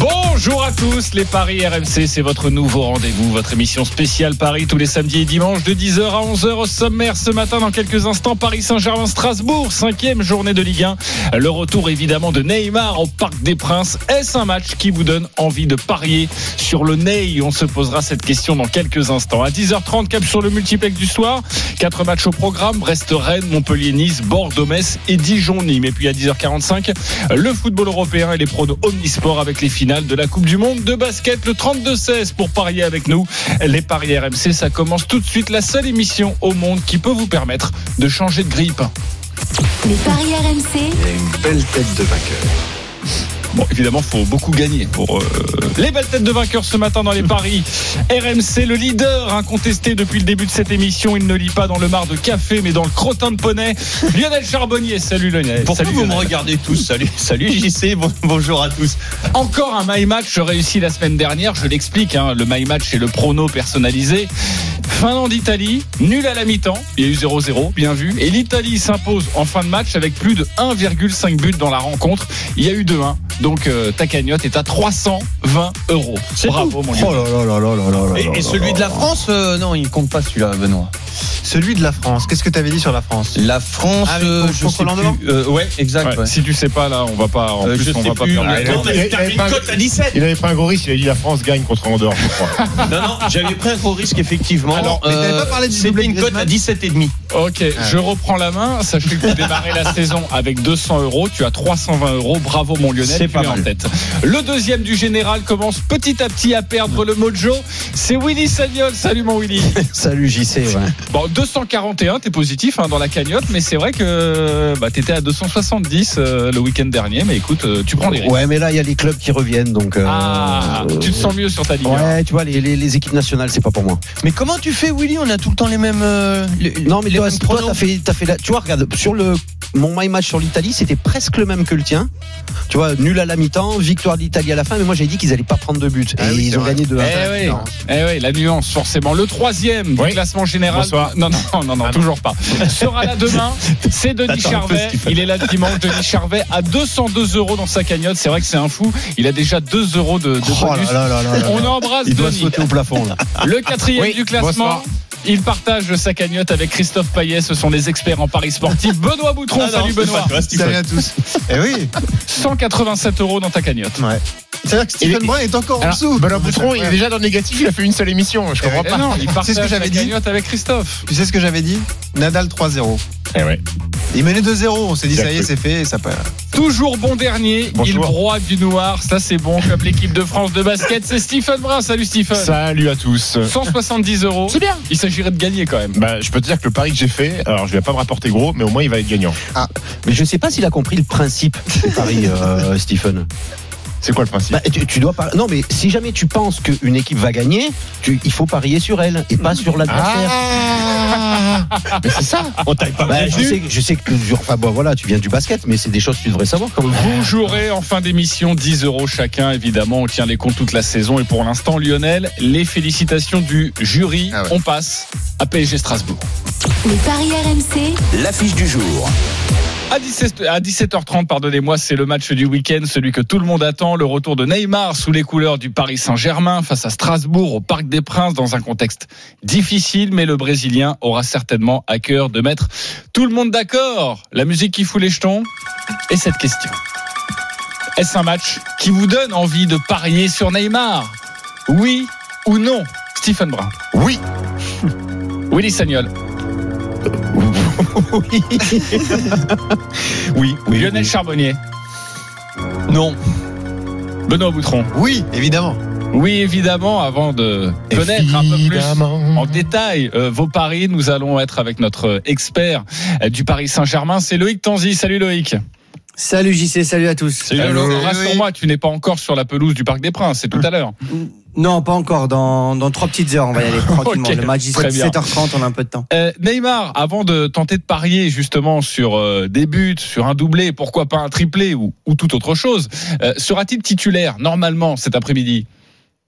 Bonjour à tous, les Paris RMC, c'est votre nouveau rendez-vous, votre émission spéciale Paris tous les samedis et dimanches de 10h à 11h au sommaire ce matin dans quelques instants Paris Saint-Germain-Strasbourg, cinquième journée de Ligue 1. Le retour évidemment de Neymar au Parc des Princes. Est-ce un match qui vous donne envie de parier sur le Ney? On se posera cette question dans quelques instants. À 10h30, cap sur le multiplex du soir. Quatre matchs au programme, Brest-Rennes, Montpellier-Nice, Bordeaux-Metz et Dijon-Nîmes. Et puis à 10h45, le football européen et les pronos Omnisport avec les finales de la Coupe du Monde de basket, le 32-16 pour parier avec nous. Les paris RMC, ça commence tout de suite. La seule émission au monde qui peut vous permettre de changer de grippe. Les paris RMC, une belle tête de vainqueur. Bon, évidemment, faut beaucoup gagner pour euh, les belles têtes de vainqueurs ce matin dans les paris. RMC, le leader incontesté depuis le début de cette émission. Il ne lit pas dans le mar de café, mais dans le crottin de poney. Lionel Charbonnier, salut Lionel. Pourquoi salut vous me regardez tous? Salut, salut JC, bon- bonjour à tous. Encore un my match réussi la semaine dernière. Je l'explique. hein, le my match c'est le prono personnalisé. Finlande-Italie, nul à la mi-temps. Il y a eu 0-0, bien vu. Et l'Italie s'impose en fin de match avec plus de 1,5 buts dans la rencontre. Il y a eu 2-1. Donc euh, ta cagnotte est à 320 euros. Bravo mon Oh Lionel. là là là là là là Et, là et celui de la France, euh, non, il compte pas celui-là, Benoît. Celui de la France. Qu'est-ce que tu avais dit sur la France? La France, Ah, oui, euh, je sais plus. Euh, ouais, exact. Ouais, ouais. Si tu sais pas là, on va pas. En Euh, plus, on va pas plus. perdre. Ah, cote à 17. Il avait pris un gros risque, il avait dit la France gagne contre Andorre, je crois. Non, non, j'avais pris un gros risque, effectivement. Alors, mais t'avais pas parlé du C'était une cote à Griezmann 17 et demi. Ok, je reprends la main. Sachez que vous démarrez la saison avec 200 euros. Tu as 320 euros. Bravo mon Lionel, C'est pas en tête. Le deuxième du général commence petit à petit à perdre le mojo. C'est Willy Sagnol. Salut mon Willy. Salut JC. Ouais. Bon, 241, t'es positif hein, dans la cagnotte, mais c'est vrai que bah, t'étais à 270 euh, le week-end dernier. Mais écoute, euh, tu prends les risques. Ouais, mais là, il y a les clubs qui reviennent, donc. euh, Ah, euh, tu te sens mieux sur ta ligne. Ouais, tu vois, les, les, les équipes nationales, c'est pas pour moi. Mais comment tu fais, Willy? On a tout le temps les mêmes. euh, les- Non, mais les toi, mêmes toi, pronos. t'as fait, t'as fait la, tu vois, regarde, sur le, mon my match sur l'Italie, c'était presque le même que le tien. Tu vois, nul à la mi-temps, victoire de l'Italie à la fin, mais moi, j'ai dit qu'ils allaient pas prendre de but. Ah et oui, ils ont vrai. gagné 2 Eh oui, eh oui, la nuance forcément. Le troisième du Oui. classement général. Non, non, non, non, toujours pas. Sera là demain. C'est Denis Charvet. Il est là le dimanche. Denis Charvet à 202 euros dans sa cagnotte. C'est vrai que c'est un fou. Il a déjà 2 euros de, de Oh bonus. là là là là là. On embrasse Il doit Denis. sauter au plafond, là. Le quatrième Oui, du classement. Il partage sa cagnotte avec Christophe Payet. Ce sont les experts en paris sportif. Benoît Boutron. Ah non, salut Benoît. toi. Salut à tous. Eh oui. 187 euros dans ta cagnotte. Ouais. C'est-à-dire que Stephen Brun est encore en dessous. Benoît Boutron, il est déjà dans le négatif, il a fait une seule émission, je comprends Eh pas. non, il C'est ce partage que j'avais la dit. cagnotte avec Christophe. Tu sais ce que j'avais dit? Nadal 3-0. Eh ouais. Il menait 2-0. On s'est dit, ça y est, c'est fait. Ça peut... Toujours bon dernier, Bonjour. il broie du noir, ça c'est bon, comme l'équipe de France de basket, c'est Stephen Brun, salut Stephen. Salut à tous. 170 euros. C'est bien. Il s'agirait de gagner quand même. Bah, je peux te dire que le pari que j'ai fait, alors je vais pas me rapporter gros, mais au moins il va être gagnant. Mais je sais pas s'il a compris le principe de Paris, euh, Stephen. C'est quoi le principe Bah, tu, tu dois par- Non, mais si jamais tu penses qu'une équipe va gagner, tu, il faut parier sur elle et pas sur l'adversaire. Ah Mais c'est ça On pas Bah, je, sais, je sais que enfin, bon, voilà, tu viens du basket, mais c'est des choses que tu devrais savoir quand même. Vous jouerez en fin d'émission 10 euros chacun, évidemment, on tient les comptes toute la saison et pour l'instant Lionel, les félicitations du jury, Ah ouais. on passe à PSG Strasbourg. les paris RMC, L'affiche du jour. À, 17, à 17h30, pardonnez-moi, c'est le match du week-end, celui que tout le monde attend, le retour de Neymar sous les couleurs du Paris Saint-Germain face à Strasbourg au Parc des Princes dans un contexte difficile, mais le Brésilien aura certainement à cœur de mettre tout le monde d'accord. La musique qui fout les jetons et cette question. Est-ce un match qui vous donne envie de parier sur Neymar? Oui ou non? Stephen Brun. Oui Willy Sagnol. Oui. oui, oui. Lionel Charbonnier. Non. Benoît Boutron. Oui, évidemment. Oui, évidemment, avant de connaître un peu plus Évidemment. en détail euh, vos paris, nous allons être avec notre expert euh, du Paris Saint-Germain, c'est Loïc Tanzi. Salut Loïc. Salut JC, salut à tous. Euh, Rassure-moi, tu n'es pas encore sur la pelouse du Parc des Princes, c'est tout à l'heure. Non, pas encore. Dans, dans trois petites heures, on va y aller tranquillement. Le match très 17, bien. 17h30, on a un peu de temps. Euh, Neymar, avant de tenter de parier justement sur euh, des buts, sur un doublé, pourquoi pas un triplé ou, ou toute autre chose, euh, sera-t-il titulaire normalement cet après-midi?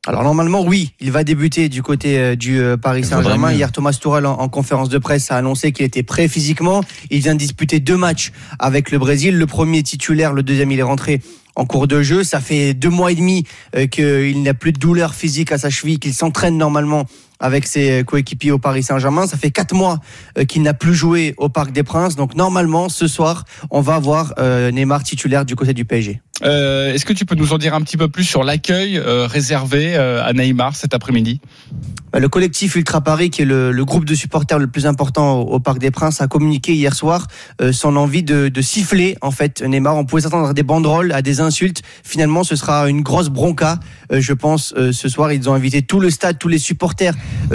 Alors normalement, oui, il va débuter du côté euh, du euh, Paris Saint-Germain. Hier, Thomas Tuchel en, en conférence de presse a annoncé qu'il était prêt physiquement. Il vient de disputer deux matchs avec le Brésil. Le premier titulaire, le deuxième, il est rentré en cours de jeu. Ça fait deux mois et demi euh, qu'il n'a plus de douleur physique à sa cheville, qu'il s'entraîne normalement avec ses coéquipiers au Paris Saint-Germain. Ça fait quatre mois qu'il n'a plus joué au Parc des Princes. Donc normalement, ce soir, on va voir euh, Neymar titulaire du côté du PSG. Euh, Est-ce que tu peux nous en dire un petit peu plus sur l'accueil euh, réservé euh, à Neymar cet après-midi? Bah, Le collectif Ultra Paris, qui est le, groupe de supporters le plus important au, Parc des Princes, a communiqué hier soir son envie de, siffler en fait Neymar. On pouvait s'attendre à des banderoles, à des insultes. Finalement, ce sera une grosse bronca, je pense. ce soir, ils ont invité tout le stade, tous les supporters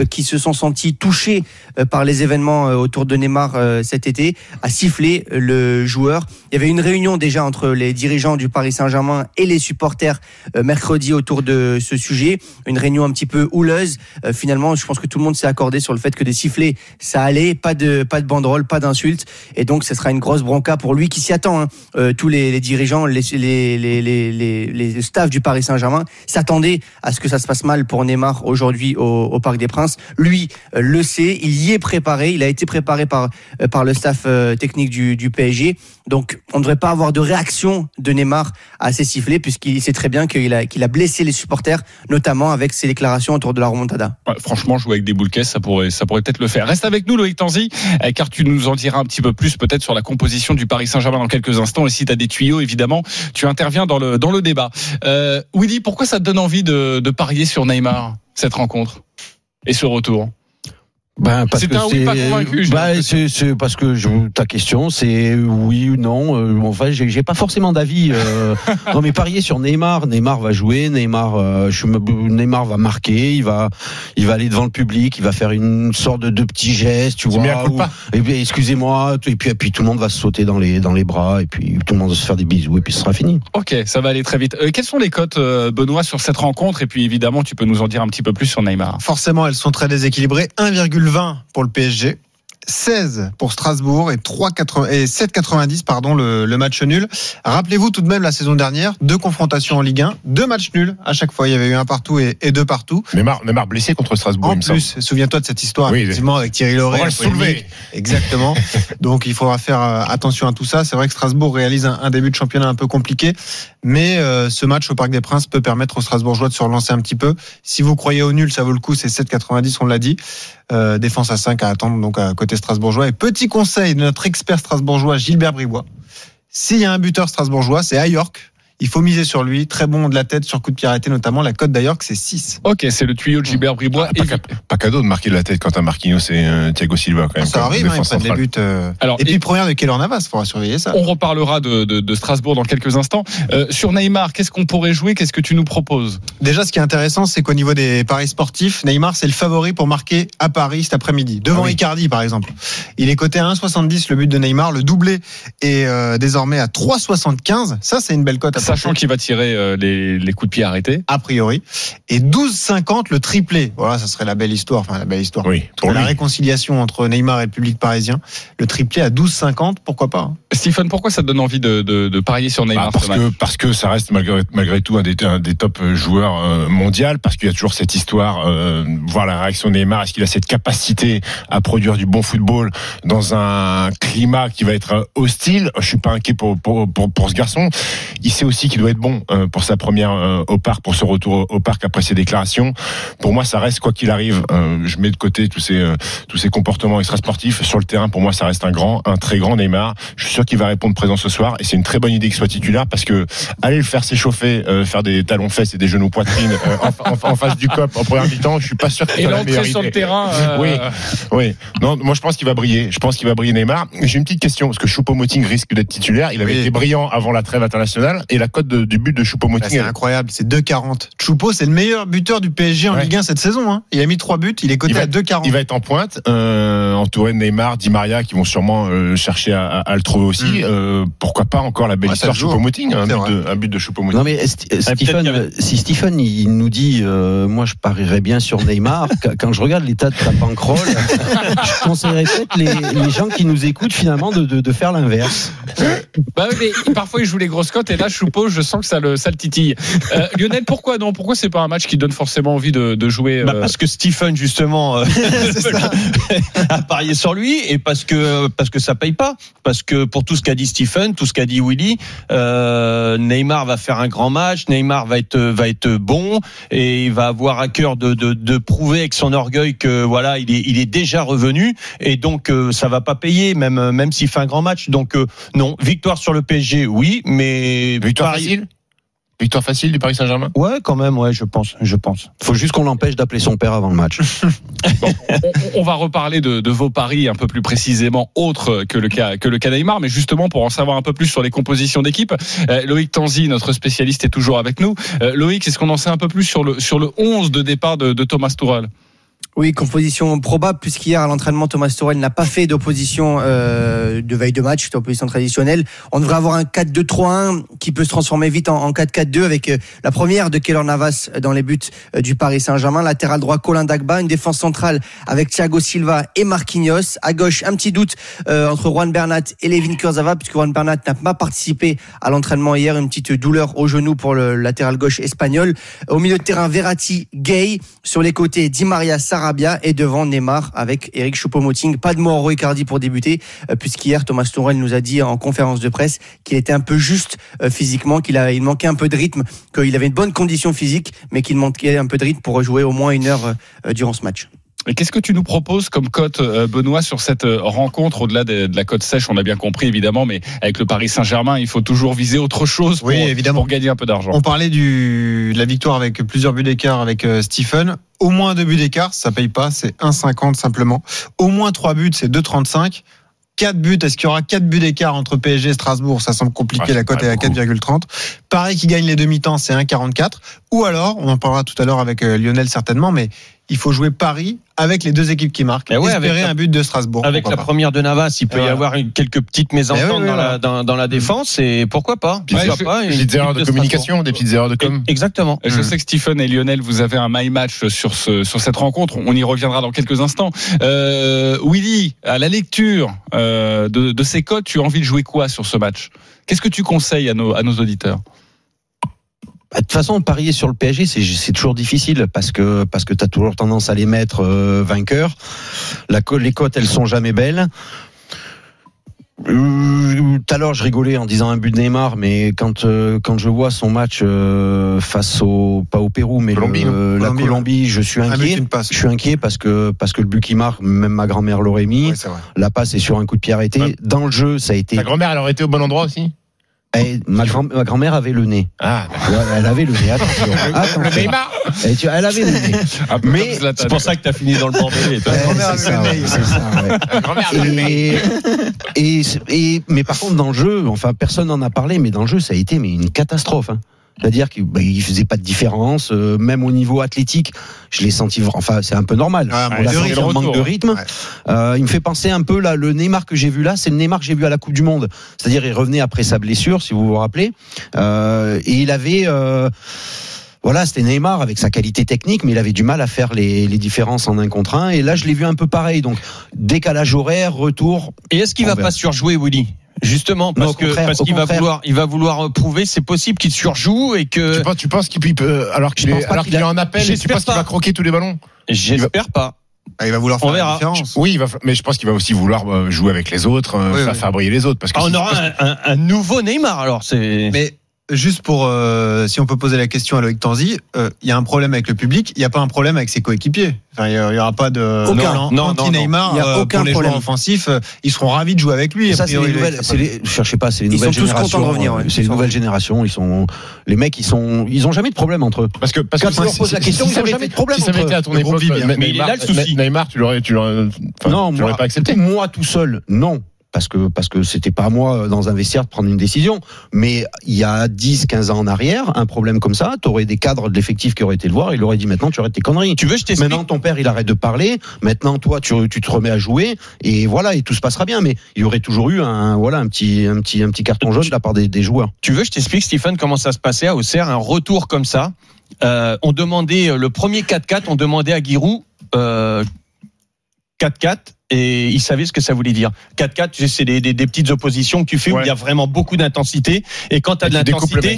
qui se sont sentis touchés par les événements autour de Neymar cet été à siffler le joueur. Il y avait une réunion déjà entre les dirigeants du Paris Saint-Germain et les supporters euh, mercredi autour de ce sujet. Une réunion un petit peu houleuse. Euh, finalement, je pense que tout le monde s'est accordé sur le fait que des sifflets, ça allait, pas de pas de banderole, pas d'insultes, et donc ce sera une grosse bronca pour lui qui s'y attend. hein. Euh, tous les, les dirigeants, les les les les staffs du Paris Saint-Germain s'attendaient à ce que ça se passe mal pour Neymar aujourd'hui au, Parc des Princes. Lui euh, le sait, il y est préparé, il a été préparé par par le staff technique du PSG. Donc on ne devrait pas avoir de réaction de Neymar à ces sifflets puisqu'il sait très bien qu'il a qu'il a blessé les supporters, notamment avec ses déclarations autour de la remontada. Franchement, jouer avec des boules ça pourrait, ça pourrait peut-être le faire. Reste avec nous, Loïc Tanzi, euh, car tu nous en diras un petit peu plus peut-être sur la composition du Paris Saint-Germain dans quelques instants. Et si tu as des tuyaux, évidemment, tu interviens dans le, dans le débat. Euh, Willy, pourquoi ça te donne envie de, de parier sur Neymar, cette rencontre et ce retour? Ben, parce que un oui pas c'est- convaincu, bah, l'impression. c'est c'est parce que je, ta question, c'est oui ou non. Euh, enfin, j'ai j'ai pas forcément d'avis. Euh, non, mais parier sur Neymar. Neymar va jouer. Neymar, euh, je me, Neymar va marquer. Il va, il va aller devant le public. Il va faire une sorte de, de petit geste, tu C'est vois. où- et puis, excusez-moi. Et puis, et puis tout le monde va se sauter dans les, dans les bras. Et puis tout le monde va se faire des bisous. Et puis ce sera fini. Ok, ça va aller très vite. Euh, quelles sont les cotes, euh, Benoît, sur cette rencontre? Et puis évidemment, tu peux nous en dire un petit peu plus sur Neymar. Forcément, elles sont très déséquilibrées. 1,20 pour le PSG. 16 pour Strasbourg et 3,80 et 7,90 pardon le, le match nul. Rappelez-vous tout de même la saison dernière, deux confrontations en Ligue 1, deux matchs nuls à chaque fois. Il y avait eu un partout et, et deux partout. Neymar, Neymar blessé contre Strasbourg, En plus, souviens-toi de cette histoire Oui, effectivement avec Thierry Lauré. On va le soulever. Exactement. Donc il faudra faire euh, attention à tout ça. C'est vrai que Strasbourg réalise un, un début de championnat un peu compliqué, mais euh, ce match au Parc des Princes peut permettre aux Strasbourgeois de se relancer un petit peu. Si vous croyez au nul, ça vaut le coup. C'est 7,90, on l'a dit. Euh, défense à 5 à attendre donc à côté strasbourgeois. Et petit conseil de notre expert strasbourgeois Gilbert Bribois. S'il y a un buteur strasbourgeois, c'est à York. Il faut miser sur lui. Très bon de la tête sur coup de pied arrêté, notamment. La cote d'Ayork, c'est 6. Ok, c'est le tuyau de Gilbert Bribois. Pas, ca- pas cadeau de marquer de la tête quand t'as Marquinhos et euh, Thiago Silva quand même. Ça comme arrive, hein, il centrale. buts. euh. Alors, et puis et- première de Keylor Navas, il faudra surveiller ça. On reparlera de, de- de Strasbourg dans quelques instants. Euh, sur Neymar, qu'est-ce qu'on pourrait jouer? Qu'est-ce que tu nous proposes? Déjà, ce qui est intéressant, c'est qu'au niveau des paris sportifs, Neymar, c'est le favori pour marquer à Paris cet après-midi, devant Ah oui. Icardi, par exemple. Il est coté à 1,70 le but de Neymar. Le doublé est euh, désormais à 3,75. Ça, c'est une belle cote à Sachant qu'il va tirer euh, les, les coups de pied arrêtés. a priori. Et 12,50 le triplé. Voilà, ça serait la belle histoire. Enfin, la belle histoire. Oui, pour la lui. réconciliation entre Neymar et le public parisien. Le triplé à 12,50, pourquoi pas hein. Stephen, pourquoi ça te donne envie de, de- de parier sur Neymar Bah, parce que parce que ça reste malgré malgré tout un des un des top joueurs euh, mondial parce qu'il y a toujours cette histoire euh, voir la réaction de Neymar est-ce qu'il a cette capacité à produire du bon football dans un climat qui va être euh, hostile? Je suis pas inquiet pour pour pour, pour ce garçon il sait aussi qu'il doit être bon euh, pour sa première euh, au parc pour ce retour au, parc après ses déclarations pour moi ça reste quoi qu'il arrive euh, je mets de côté tous ces euh, tous ces comportements extrasportifs sur le terrain pour moi ça reste un grand un très grand Neymar je suis sûr qu'il va répondre présent ce soir et c'est une très bonne idée qu'il soit titulaire parce que aller le faire s'échauffer, euh, faire des talons fesses et des genoux poitrine euh, en, en- en face du cop en première mi-temps, je suis pas sûr que Et l'entrée sur le terrain. euh, Oui. Oui, non, moi je pense qu'il va briller. Je pense qu'il va briller Neymar. J'ai une petite question parce que Choupo-Moting risque d'être titulaire. Il avait Oui. été brillant avant la trêve internationale et la la cote du but de Bah, Choupo-Moting. c'est incroyable, c'est 2,40. Choupo, c'est le meilleur buteur du PSG en Ouais. Ligue 1 cette saison. hein. Il a mis 3 buts, il est coté Il va- à 2,40. Il va être en pointe, euh, entouré de Neymar, Di Maria, qui vont sûrement euh, chercher à, à- à le trouver aussi. Mm. Euh, pourquoi pas encore la belle Ouais, histoire joue. Choupo-Moting, un, de- un but de Choupo-Moting. Non mais Stephen, avait- si Stephen il nous dit, euh, moi je parierais bien sur Neymar. qu- quand je regarde l'état de ta bankroll, je conseillerais peut-être les, les gens qui nous écoutent finalement de, de, de faire l'inverse. Bah oui, mais parfois il joue les grosses cotes et là Choupo, je sens que ça le, ça le titille. Euh, Lionel, pourquoi non? Pourquoi c'est pas un match qui donne forcément envie de, de jouer Bah, euh, parce que Stephen justement euh, a parié sur lui et parce que parce que ça paye pas. Parce que pour tout ce qu'a dit Stephen tout ce qu'a dit Willy euh, Neymar va faire un grand match Neymar va être va être bon et il va avoir à cœur de, de, de prouver avec son orgueil que voilà il est il est déjà revenu et donc euh, ça va pas payer même même s'il fait un grand match. Donc euh, non. Victoire sur le PSG oui mais Victoire facile. Victoire facile du Paris Saint-Germain? Ouais quand même ouais je pense je pense. Faut juste qu'on l'empêche d'appeler son père avant le match. on, on va reparler de, de vos paris un peu plus précisément, autres que le cas que le cas Neymar, mais justement pour en savoir un peu plus sur les compositions d'équipe, euh, Loïc Tanzi, notre spécialiste, est toujours avec nous. Euh, Loïc, est-ce qu'on en sait un peu plus sur le sur le 11 de départ de, de Thomas Tuchel Oui, composition probable, puisqu'hier à l'entraînement, Thomas Torel n'a pas fait d'opposition euh, de veille de match, d'opposition traditionnelle. On devrait avoir un 4-2-3-1 qui peut se transformer vite en, en 4-4-2 avec euh, la première de Keylor Navas dans les buts euh, du Paris Saint-Germain. Latéral droit, Colin Dagba. Une défense centrale avec Thiago Silva et Marquinhos. À gauche, un petit doute euh, entre Juan Bernat et Levin Kurzawa, puisque Juan Bernat n'a pas participé à l'entraînement hier. Une petite douleur au genou pour le latéral gauche espagnol. Au milieu de terrain, Verratti, Gay. Sur les côtés, Di Maria, Sarabia. Et devant, Neymar avec Eric Choupo-Moting. Pas de Mauro Icardi pour débuter, euh, puisqu'hier, Thomas Tuchel nous a dit en conférence de presse qu'il était un peu juste euh, physiquement, qu'il manquait un peu de rythme, qu'il avait une bonne condition physique, mais qu'il manquait un peu de rythme pour jouer au moins une heure euh, durant ce match. Qu'est-ce que tu nous proposes comme cote, euh, Benoît, sur cette euh, rencontre au-delà de, de la cote sèche? On a bien compris, évidemment, mais avec le Paris Saint-Germain, il faut toujours viser autre chose pour, Oui, évidemment. pour gagner un peu d'argent. On parlait du, de la victoire avec plusieurs buts d'écart avec euh, Stephen. Au moins deux buts d'écart, ça paye pas, c'est 1,50 simplement. Au moins trois buts, c'est 2,35. 4 buts, est-ce qu'il y aura 4 buts d'écart entre PSG et Strasbourg? Ça semble compliqué, Ouais, la cote est à paraît 4,30. Pareil qui gagne les demi-temps, c'est 1,44. Ou alors, on en parlera tout à l'heure avec Lionel certainement, mais il faut jouer Paris avec les deux équipes qui marquent. Eh ouais, espérer avec la- un but de Strasbourg. Avec la pas. première de Navas, il peut Et y voilà. avoir une- quelques petites mésententes Eh oui, oui, dans, la, voilà. dans, dans la défense et pourquoi pas Ouais, des- petites erreurs de communication, des petites erreurs de com. Exactement. Je sais que Stephen et Lionel, vous avez un my match sur ce sur cette rencontre. On y reviendra dans quelques instants. Euh, Willy, à la lecture euh, de, de ces codes, tu as envie de jouer quoi sur ce match? Qu'est-ce que tu conseilles à nos à nos auditeurs? De toute façon, parier sur le PSG, c'est toujours difficile parce que parce que t'as toujours tendance à les mettre euh, vainqueurs. La les cotes, elles sont jamais belles. Euh, Tout à l'heure, je rigolais en disant un but de Neymar, mais quand euh, quand je vois son match euh, face au pas au Pérou, mais Colombie, le- la Colombie, Colombie, je suis inquiet. Je suis inquiet parce que parce que le but qui marque, même ma grand-mère l'aurait mis. Ouais. La passe est sur un coup de pied arrêté. Ouais. Dans le jeu, ça a été. Ta grand-mère, elle aurait été au bon endroit aussi? Eh, ma grand- ma grand-mère avait le nez. Ah, Ouais, Elle avait le nez. Attention. Attention. Eh, tu- Elle avait le nez. Un peu Mais comme Zlatan. C'est pour ça que tu as fini dans le bordel. toi. Ouais, grand-mère c'est avait ça, le nez. ouais, c'est ça, ouais. ta grand-mère, elle avait le nez. Et, et, et- mais par contre dans le jeu, enfin personne n'en a parlé, mais dans le jeu ça a été mais une catastrophe. hein. C'est-à-dire qu'il bah, il faisait pas de différence, euh, même au niveau athlétique, je l'ai senti. Enfin, c'est un peu normal. Ouais, un On manque l'a de senti en manque de retour. rythme. Ouais. Euh, il me fait penser un peu là, le Neymar que j'ai vu là, c'est le Neymar que j'ai vu à la Coupe du Monde. C'est-à-dire il revenait après sa blessure, si vous vous rappelez, Euh, et il avait. euh, voilà, c'était Neymar avec sa qualité technique, mais il avait du mal à faire les, les différences en un contre un. Et là, je l'ai vu un peu pareil. Donc, décalage horaire, retour. Et est-ce qu'il va verra. pas surjouer Willy? Justement, parce Non, que parce qu'il va vouloir, il va vouloir prouver, c'est possible qu'il surjoue et que Tu penses, tu penses qu'il peut, alors qu'il est, pas alors qu'il a- en appel, et tu penses qu'il pas. va croquer tous les ballons? J'espère pas. Ah, il va vouloir On faire la différence. Oui, il va, mais je pense qu'il va aussi vouloir euh, jouer avec les autres, euh, Oui, faire, oui. faire briller les autres. Parce que Ah, on aura un, un- un nouveau Neymar alors c'est. Mais juste pour, euh, si on peut poser la question à Loïc Tanzi, euh, il y a un problème avec le public, il n'y a pas un problème avec ses coéquipiers. Enfin, il n'y aura pas de Aucun. non, Non, non, anti-Neymar non. Il y a euh, aucun pour les problème. joueurs offensifs. euh, Ils seront ravis de jouer avec lui. Ça, c'est les priori, nouvelles. C'est les, je cherchais pas, c'est les Ils nouvelles sont tous générations. contents de revenir, ouais. euh, C'est les Ils nouvelles générations. Ils sont, les mecs, ils sont, ils ont jamais de problème entre eux. Parce que, parce Quand que tu leur si- poses la question, ils ça ont avait jamais de problème Si ça eux. à ton époque. Ne- Mais il est là, le Neymar, souci. Neymar, tu l'aurais, tu l'aurais, enfin, non, tu l'aurais pas accepté. Moi, tout seul, non. Parce que parce que c'était pas à moi euh, dans un vestiaire de prendre une décision. Mais il y a 10, 15 ans en arrière, un problème comme ça, t'aurais des cadres de l'effectif qui auraient été le voir, il aurait dit maintenant tu arrêtes tes conneries. Tu veux, je. Maintenant ton père il arrête de parler, maintenant toi tu, tu te remets à jouer et voilà et tout se passera bien. Mais il y aurait toujours eu un voilà un petit un petit un petit carton jaune de la part des, des joueurs. Tu veux, je t'explique, Stephen, comment ça se passait à Auxerre, un retour comme ça. Euh, on demandait euh, le premier 4-4, on demandait à Giroud euh, 4-4 et il savait ce que ça voulait dire. 4-4, tu sais, c'est des, des- des petites oppositions que tu fais où il y a vraiment beaucoup d'intensité. Et quand tu as de l'intensité,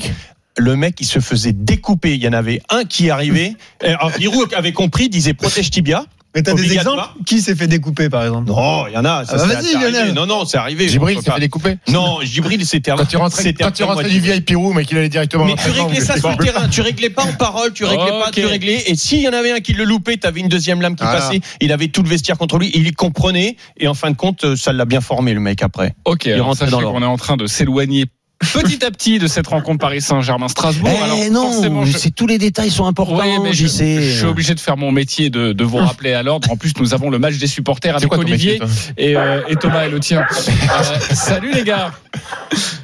le mec, il se faisait découper. Il y en avait un qui arrivait. Alors, Giroud avait compris, disait protège tibia. Mais t'as des exemples Qui s'est fait découper par exemple? Non, il y en a. Ça, Ah bah c'est- vas-y. Lionel. Non, non, c'est arrivé. Gibril On s'est fait découper. Non, Gibril, c'était Quand tu rentrais, c'était quand tu rentrais du VIP roux, mais qu'il allait directement Mais tu réglais ça sur le terrain, tu réglais pas en parole, tu réglais pas, tu réglais. Et s'il y en avait un qui le loupait, tu avais une deuxième lame qui passait, il avait tout le vestiaire contre lui, il y comprenait, et en fin de compte, euh, ça l'a bien formé le mec après. Ok, Il alors rentrait sachez dans qu'on est en train de s'éloigner petit à petit de cette rencontre Paris Saint-Germain-Strasbourg. Eh Alors, non, je- c'est tous les détails sont importants. Oui, mais je, je suis obligé de faire mon métier de, de vous rappeler à l'ordre. En plus, nous avons le match des supporters avec quoi Olivier métier, toi et, euh, et Thomas et le tien. Euh, salut les gars.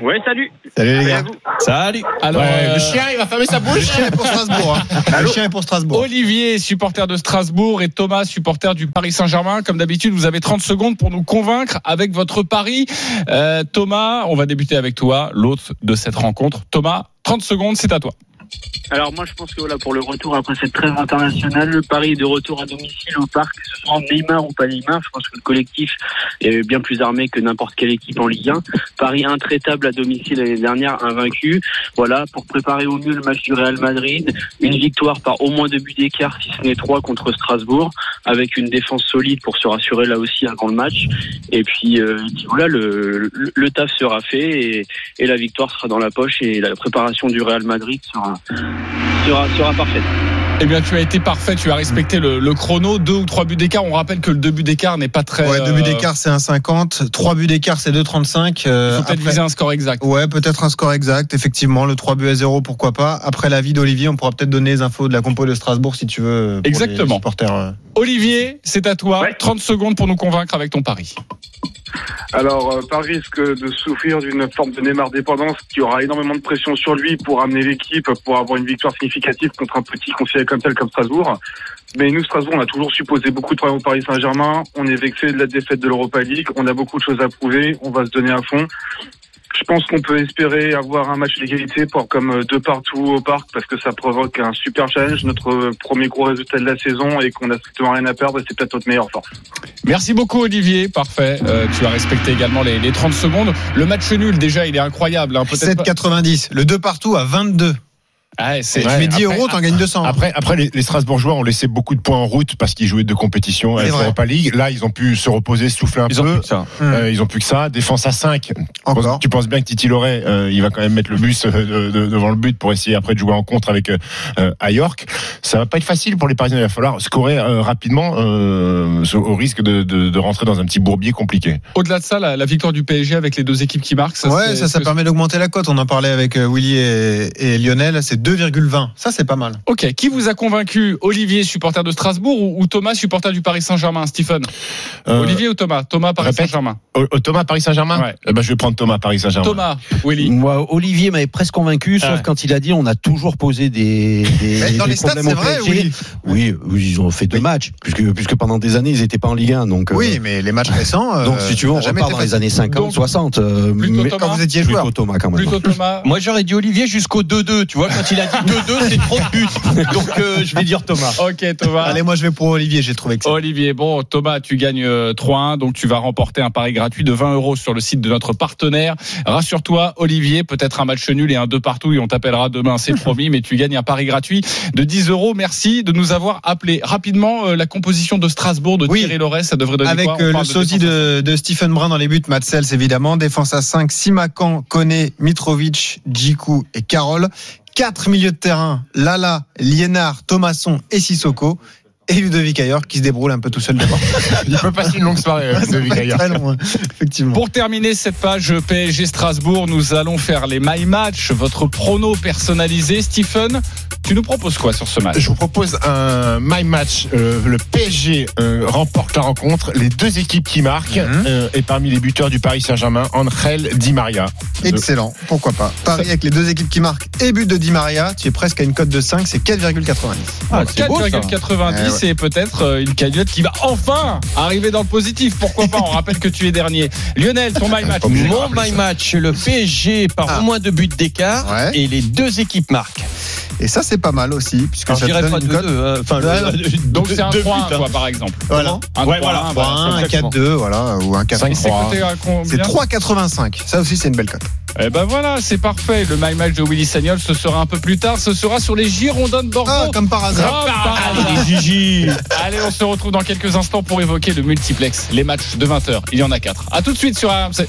Ouais, salut. Salut les gars. Salut Alors, Ouais, euh, Le chien, il va fermer sa Le bouche. chien est pour Strasbourg. hein. Le chien est pour Strasbourg. Olivier, supporter de Strasbourg, et Thomas, supporter du Paris Saint-Germain. Comme d'habitude, vous avez 30 secondes pour nous convaincre avec votre pari. Euh, Thomas, on va débuter avec toi, l'autre de cette rencontre. Thomas, 30 secondes, c'est à toi. Alors moi je pense que voilà pour le retour après cette trêve internationale, le Paris de retour à domicile au parc, que ce soit Neymar ou pas Neymar, je pense que le collectif est bien plus armé que n'importe quelle équipe en Ligue 1. Paris intraitable à domicile l'année dernière, invaincu. Voilà, pour préparer au mieux le match du Real Madrid, une victoire par au moins deux buts d'écart, si ce n'est trois contre Strasbourg, avec une défense solide pour se rassurer là aussi avant le match. Et puis, euh, voilà, le, le, taf sera fait et la victoire sera dans la poche et la préparation du Real Madrid sera sera, sera parfaite. Eh bien, tu as été parfait. Tu as respecté le, le chrono. Deux ou trois buts d'écart. On rappelle que le deux buts d'écart n'est pas très. Ouais, deux buts euh, d'écart c'est 1,50. Trois buts d'écart c'est 2,35. Euh, Il faut peut-être après- viser un score exact. Ouais, peut-être un score exact, effectivement. Le 3 buts à 0, pourquoi pas. Après l'avis d'Olivier, on pourra peut-être donner les infos de la compo de Strasbourg si tu veux. pour Exactement. les supporters. euh. Olivier, c'est à toi. Ouais. 30 secondes pour nous convaincre avec ton pari. Alors, euh, par risque de souffrir d'une forme de Neymar dépendance qui aura énormément de pression sur lui pour amener l'équipe, pour avoir une victoire significative contre un petit conseiller comme tel comme Strasbourg. Mais nous, Strasbourg, on a toujours supposé beaucoup de problèmes au Paris Saint-Germain. On est vexé de la défaite de l'Europa League. On a beaucoup de choses à prouver. On va se donner à fond. Je pense qu'on peut espérer avoir un match d'égalité pour comme euh, deux partout au parc parce que ça provoque un super challenge, notre euh, premier gros résultat de la saison et qu'on a strictement rien à perdre et c'est peut-être notre meilleure force. Merci beaucoup, Olivier. Parfait. Euh, tu as respecté également les, les 30 secondes. Le match nul, déjà, il est incroyable. Hein. Peut-être pas- 7,90. Le 2 partout à 22. Ah, c'est- tu mets 10 après- euros, t'en gagnes 200. Après, après les, les Strasbourgeois ont laissé beaucoup de points en route parce qu'ils jouaient de compétition à l'Europa League. Là, ils ont pu se reposer, souffler un Ils ont peu. plus que ça. Euh, ils ont plus que ça. Défense à 5. Encore. Tu penses bien que Titi Loret, euh, il va quand même mettre le bus euh, de- de- devant le but pour essayer après de jouer en contre avec euh, euh, à York. Ça va pas être facile pour les Parisiens. Il va falloir scorer euh, rapidement euh, au risque de, de, de rentrer dans un petit bourbier compliqué. Au-delà de ça, la, la victoire du PSG avec les deux équipes qui marquent, ça, ouais, ça, ça permet d'augmenter la cote. On en parlait avec euh, Willy et, et Lionel. C'est 2,20. Ça, c'est pas mal. Ok, qui vous a convaincu Olivier, supporter de Strasbourg, ou, ou Thomas, supporter du Paris Saint-Germain Stephen? Euh, Olivier ou Thomas? Thomas, Paris. Saint-Germain. au- au Thomas Paris Saint-Germain? Ouais. Eh ben, je vais prendre Thomas Paris Saint-Germain. Thomas, Willy. Moi, Olivier m'avait presque convaincu, sauf Ouais. quand il a dit on a toujours posé des, des, Mais dans des les stats, problèmes c'est au vrai. Oui, oui, ils ont fait deux matchs, puisque, puisque pendant des années, ils n'étaient pas en Ligue 1. Donc, euh, Oui, mais les matchs récents. euh, donc si tu veux, on repart dans les années 50, Donc, 60. euh, plutôt mais- Thomas Quand vous étiez plutôt joueur. Thomas quand même. Plutôt Thomas. Moi, j'aurais dit Olivier jusqu'au 2-2. Tu vois, quand il a dit 2-2, c'est trop de buts. Donc, euh, je vais dire Thomas. Ok, Thomas. Allez, moi, je vais pour Olivier. J'ai trouvé que ça. Olivier, bon, Thomas, tu gagnes euh, 3-1, donc tu vas remporter un pari gratuit de 20 euros sur le site de notre partenaire. Rassure-toi, Olivier, peut-être un match nul et un deux partout et on t'appellera demain, c'est promis, mais tu gagnes un pari gratuit de 10 euros. Merci de nous avoir appelé. Rapidement, euh, la composition de Strasbourg de Oui. Thierry Loret, ça devrait donner Avec quoi euh, le sosie de, de Stephen Brun dans les buts, Matsels évidemment. Défense à 5, Simakan, Kone, Mitrovic, Djikou et Carole. Quatre milieux de terrain, Lala, Liénard, Thomasson et Sissoko. Et Ludovic Ayor qui se débrouille un peu tout seul devant. Il peut passer une longue soirée. va être très long, effectivement. Pour terminer cette page PSG Strasbourg, nous allons faire les My Match, votre prono personnalisé. Stephen, Tu nous proposes quoi sur ce match? Je vous propose un my match. Euh, le PSG euh, remporte la rencontre. Les deux équipes qui marquent. Mhm. euh, et parmi les buteurs du Paris Saint-Germain, Angel Di Maria. Excellent, pourquoi pas. Paris avec les deux équipes qui marquent et but de Di Maria, tu es presque à une cote de 5, c'est 4,90. Ah, c'est beau, ça. 4,90 et peut-être euh, une cagnotte qui va enfin arriver dans le positif. Pourquoi pas On rappelle que tu es dernier. Lionel, ton my match. Mon my match, le PSG par Ah. au moins deux buts d'écart Ouais. et les deux équipes marquent. Et ça, c'est pas mal aussi, puisque Alors, je ça te dirais donne pas une de cote. deux. hein. Enfin, Donc c'est un deux 3 buts, hein. quoi, par exemple. Voilà. Un Ouais, 3-1, voilà. voilà, 3-1, un exactement. 4-2, voilà, ou un Et c'est 4-3. coté à combien C'est 3,85. Ça aussi, c'est une belle cote. Eh ben voilà, c'est parfait. Le My Match de Willy Sagnol, ce sera un peu plus tard. Ce sera sur les Girondins de Bordeaux. Ah, comme par hasard. Comme par hasard. Gigi. Allez, on se retrouve dans quelques instants pour évoquer le multiplex, les matchs de 20h. Il y en a 4. À tout de suite sur RMC.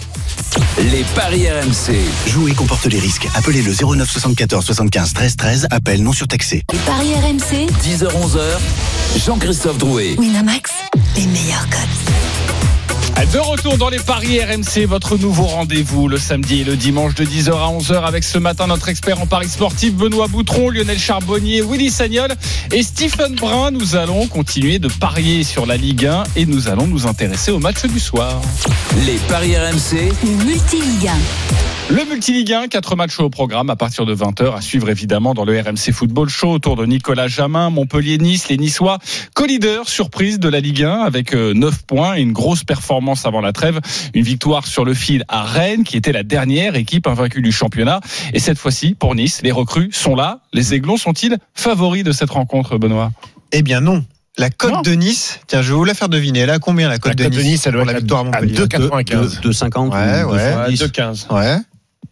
Les paris RMC. Jouer comporte les risques. Appelez le 09 74 75 13 13. Appel non surtaxé. Les paris RMC, 10h-11h. Jean-Christophe Drouet. Winamax, les meilleurs cotes. De retour dans les paris RMC, votre nouveau rendez-vous le samedi et le dimanche de 10h à 11h avec ce matin notre expert en paris sportif Benoît Boutron, Lionel Charbonnier, Willy Sagnol et Stephen Brun. Nous allons continuer de parier sur la Ligue 1 et nous allons nous intéresser au match du soir. Les paris RMC. Le multi-ligue 1. Le Multiligue 1, 4 matchs au programme à partir de 20h à suivre évidemment dans le RMC Football Show autour de Nicolas Jamin, Montpellier-Nice, les Niçois, co-leader surprise de la Ligue 1 avec euh, 9 points et une grosse performance avant la trêve, une victoire sur le fil à Rennes qui était la dernière équipe invaincue du championnat et cette fois-ci pour Nice, les recrues sont là, les Aiglons sont-ils favoris de cette rencontre Benoît? Eh bien, non. La cote de Nice, tiens, je vais vous la faire deviner. Elle a combien la cote de Nice de Nice, elle doit la victoire à Montpellier? 2,95. 2,50 Ouais, ou ouais. 2,70. 2-15. Ouais.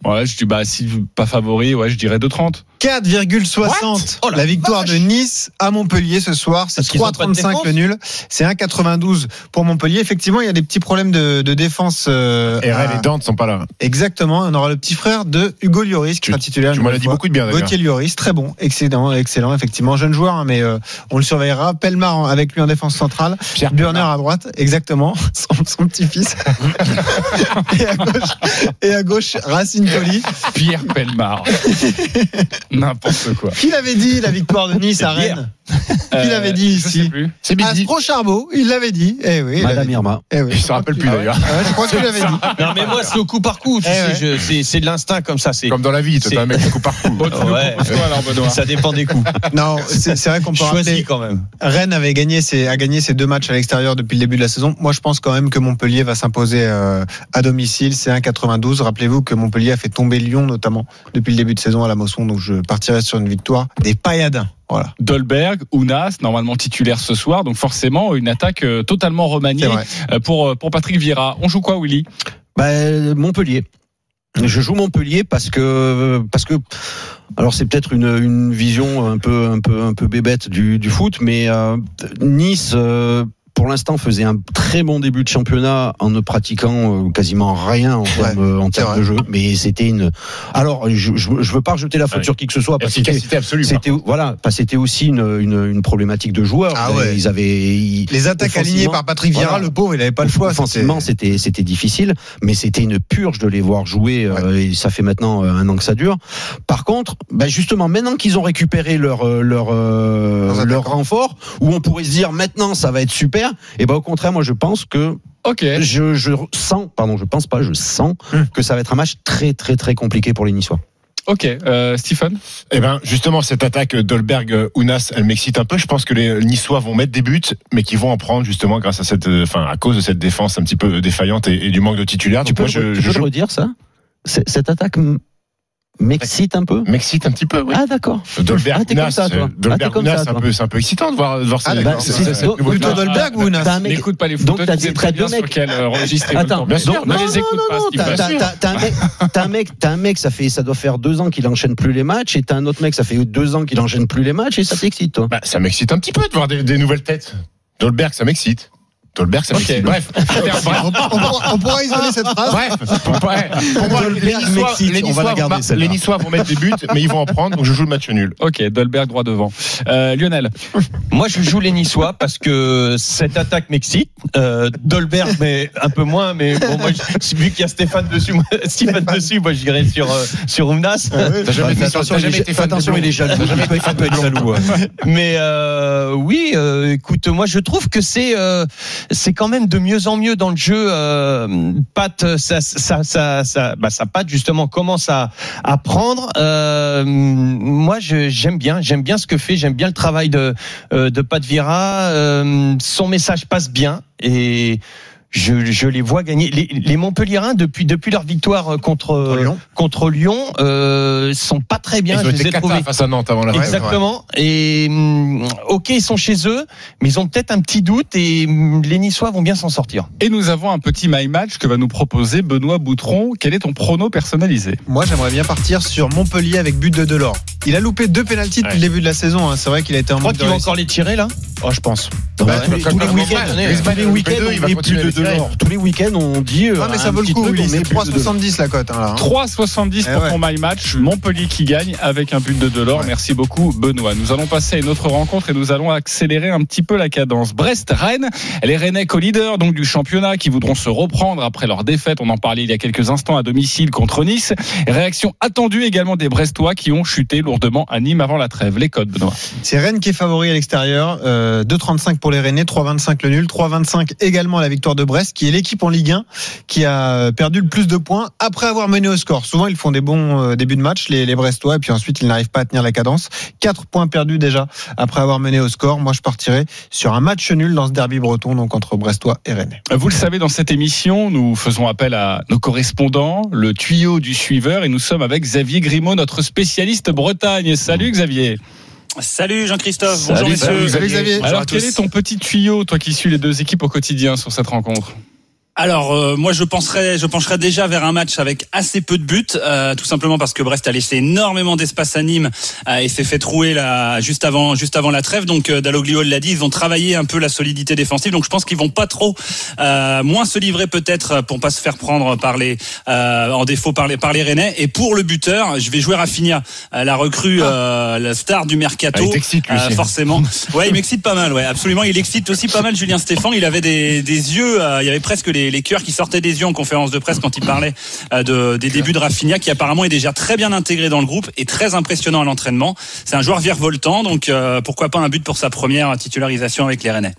Ouais, je dis bah si pas favori, ouais, je dirais 2,30. 4,60 Oh la la victoire de Nice à Montpellier ce soir. C'est Parce qu'ils ont pas de 3,35 défense le nul. C'est 1,92 pour Montpellier. Effectivement, il y a des petits problèmes de, de défense. euh, Et à- et Dante sont pas là. Exactement. On aura le petit frère de Hugo Lloris qui Tu- sera titulaire. Tu m'en as dit beaucoup de bien. Gauthier Lloris, très bon, excellent, excellent, effectivement, jeune joueur, hein, mais euh, on le surveillera. Pelmar avec lui en défense centrale, Pierre Burner à droite, exactement, son, son petit-fils. et, à gauche, et à gauche, Racine Colli. Pierre Pelmar. N'importe quoi. Qui l'avait dit la victoire de Nice à Rennes Qui l'avait dit Euh, je sais ici plus. C'est Midi. Astro Charbot, il l'avait dit. Eh oui, Madame dit. Irma. Eh oui. Il se rappelle plus d'ailleurs. Ouais, je crois qu'il l'avait dit. Non, mais moi, c'est au coup par coup. Tu Eh je- c'est- de l'instinct comme ça. C'est Comme dans la vie, t'es un mec qui coupe par coup. Tu Ça dépend des coups. Non, c'est vrai qu'on peut rappeler. quand même. Rennes avait gagné ses, a gagné ses deux matchs à l'extérieur depuis le début de la saison. Moi, je pense quand même que Montpellier va s'imposer euh, à domicile. C'est 1,92. Rappelez-vous que Montpellier a fait tomber Lyon, notamment, depuis le début de saison à la Mosson. Donc, je partirai sur une victoire des Payadins. Voilà. Dolberg, Ounas, normalement titulaire ce soir, donc forcément une attaque euh, totalement remaniée euh, pour, euh, pour Patrick Vieira. On joue quoi, Willy? Bah, Montpellier. Je joue Montpellier parce que parce que alors c'est peut-être une, une vision un peu un peu un peu bébête du, du foot, mais euh, Nice euh, pour l'instant faisait un très bon début de championnat en ne pratiquant euh, quasiment rien en termes, euh, en termes de jeu. Mais c'était une. Alors je, je, je veux pas rejeter la faute Ouais. sur qui que ce soit parce que c'était- voilà, parce que c'était aussi une, une, une problématique de joueurs. Ah ouais. Ils avaient ils- Les attaques alignées par Patrick Vieira, voilà. le pauvre, il n'avait pas le choix. Offensivement, c'était c'était difficile, mais c'était une purge de les voir jouer. euh, et ça fait maintenant un an que ça dure. Par contre, bah justement, maintenant qu'ils ont récupéré leur leur Leurs leur renfort, où on pourrait se dire maintenant ça va être super, et ben au contraire, moi je pense que Ok. je, je sens, pardon, je pense pas, je sens Hum. que ça va être un match très très très compliqué pour les Niçois. Ok. Euh, Stephen Eh ben, justement, cette attaque Dolberg-Ounas, elle m'excite un peu. Je pense que les Niçois vont mettre des buts, mais qu'ils vont en prendre justement grâce à cette, euh, enfin, à cause de cette défense un petit peu défaillante et, et du manque de titulaires. Tu Donc peux, moi, le- je, tu peux je le redire ça? Cette attaque m'excite un peu. m'excite un petit peu. Oui. Ah d'accord. Ah, t'es comme Dolberg-Ounas, ça, toi. euh, Ah, comme ça, c'est un peu, c'est un peu excitant de voir, de voir Ah, cette nouveauté. Plutôt Dolberg ou mec- N'écoute pas les donc, footeux, t'as deux mecs. euh, Attends, donc, ne non, les non, écoute non, pas, t'as- un mec, t'as un mec, ça fait, ça doit faire deux ans qu'il enchaîne plus les matchs, et t'as un autre mec, ça fait deux ans qu'il enchaîne plus les matchs, et ça t'excite, toi. Bah, ça m'excite un petit peu de voir des nouvelles têtes. Dolberg, ça m'excite. Dolberg, ça Ok, m'excite. bref. On, pourra, on pourra isoler cette phrase. Bref, pour, ouais, pour moi, les Dolberg Niçois, les on va Niçois garder, les Niçois vont mettre des buts, mais ils vont en prendre, donc je joue le match nul. Ok, Dolberg droit devant. Euh, Lionel. Moi, je joue les Niçois parce que cette attaque m'excite. Euh, Dolberg, mais un peu moins. Mais bon, moi, je- vu qu'il y a Stéphane dessus, moi, Stéphane dessus, moi, j'irai sur euh, sur Ounas. T'as jamais, été- attention, jamais été fan attention, il est jaloux. T'as jamais été Il fan de jaloux. Mais euh, oui, euh, écoute, moi, je trouve que c'est euh, c'est quand même de mieux en mieux dans le jeu. Euh, Pat, ça ça ça ça, bah, sa patte justement commence à à prendre. Euh, moi, j'aime bien, j'aime bien ce que fait, j'aime bien le travail de euh, de Pat Vira. Euh, son message passe bien et je, je les vois gagner. Les, les Montpellierins, depuis, depuis leur victoire contre, Lyon. contre Lyon, euh, sont pas très bien. Ils ont je les ai trouvés. face à Nantes avant la Exactement. Et hum, ok, ils sont chez eux, mais ils ont peut-être un petit doute et hum, les Niçois vont bien s'en sortir. Et nous avons un petit my match que va nous proposer Benoît Boutron. Quel est ton prono personnalisé? Moi, j'aimerais bien partir sur Montpellier avec but de Delors. Il a loupé deux pénalties depuis Ouais. le début de la saison. hein. C'est vrai qu'il a été en Je crois manque qu'il va encore les tirer là. Oh, je pense. Bah, les- tous les week-ends, week-ends, il va plus de Tous les week-ends, on dit. euh, Ah, mais ça vaut le coup. C'est plus de Delors. 3,70 la cote. hein, là, hein. 3,70 Eh pour ouais. ton my match. Montpellier qui gagne avec un but de Delors. Merci beaucoup, Benoît. Nous allons passer à une autre rencontre et nous allons accélérer un petit peu la cadence. Brest-Rennes. Les Rennais co-leaders donc du championnat qui voudront se reprendre après leur défaite. On en parlait il y a quelques instants à domicile contre Nice. Réaction attendue également des Brestois qui ont chuté lourdement à Nîmes avant la trêve. Les codes, Benoît. C'est Rennes qui est favori à l'extérieur. Euh, 2,35 pour les Rennais, 3,25 le nul, 3,25 également la victoire de Brest, qui est l'équipe en Ligue 1 qui a perdu le plus de points après avoir mené au score. Souvent, ils font des bons euh, débuts de match, les, Brestois, et puis ensuite, ils n'arrivent pas à tenir la cadence. 4 points perdus déjà après avoir mené au score. Moi, je partirais sur un match nul dans ce derby breton, donc entre Brestois et Rennais. Vous le savez, dans cette émission, nous faisons appel à nos correspondants, le tuyau du suiveur, et nous sommes avec Xavier Grimaud, notre spécialiste Bretagne. Salut Xavier. Salut Jean-Christophe, Salut, bonjour messieurs. salut, Xavier. Alors, quel est ton petit tuyau, toi qui suis les deux équipes au quotidien sur cette rencontre? Alors euh, moi je penserais, je pencherais déjà vers un match avec assez peu de buts, euh, tout simplement parce que Brest a laissé énormément d'espace à Nîmes euh, et s'est fait trouer là juste avant, juste avant la trêve. Donc euh, Dalloglio l'a dit, ils ont travaillé un peu la solidité défensive. Donc je pense qu'ils vont pas trop, euh, moins se livrer peut-être pour pas se faire prendre par les, euh, en défaut par les par les Rennais. Et pour le buteur, je vais jouer Rafinha, euh, la recrue, euh, la star du mercato. Ah, il lui Euh, forcément. Ouais, il m'excite pas mal, ouais, absolument. Il excite aussi pas mal Julien Stéphan. Il avait des, des yeux, euh, il y avait presque les, les cœurs qui sortaient des yeux en conférence de presse quand il parlait euh, de, des débuts de Rafinha, qui apparemment est déjà très bien intégré dans le groupe et très impressionnant à l'entraînement. C'est un joueur virevoltant, donc euh, pourquoi pas un but pour sa première titularisation avec les Rennais.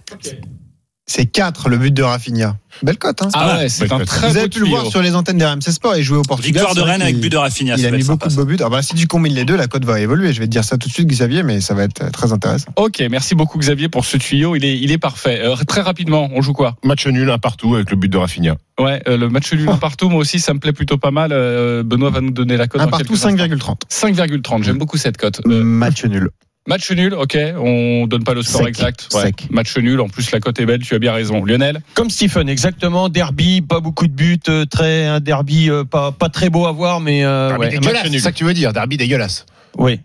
C'est 4 le but de Rafinha. Belle cote, hein Ah ouais, c'est un très Vous beau avez pu le voir sur les antennes des RMC Sport et jouer au Portugal. Victoire de Rennes avec but de Rafinha. Il a mis beaucoup de beaux buts. Alors bah, si tu combines les deux, la cote va évoluer. Je vais te dire ça tout de suite, Xavier, mais ça va être très intéressant. Ok, merci beaucoup Xavier pour ce tuyau. Il est, il est parfait. Euh, très rapidement, on joue quoi? Match nul, un partout avec le but de Rafinha. Ouais, euh, le match nul un partout. Moi aussi, ça me plaît plutôt pas mal. Euh, Benoît va nous donner la cote. Un partout, quelques instants. 5,30. 5,30. J'aime beaucoup cette cote. Euh, Match nul. Match nul, ok. On donne pas le score Sec. exact. Sec. Match nul. En plus, la cote est belle. Tu as bien raison. Lionel. Comme Stephen, exactement. Derby, pas beaucoup de buts, euh, très un derby euh, pas pas très beau à voir, mais euh, Derby ouais, un dégueulasse, match c'est ça que tu veux dire, derby dégueulasse. Oui.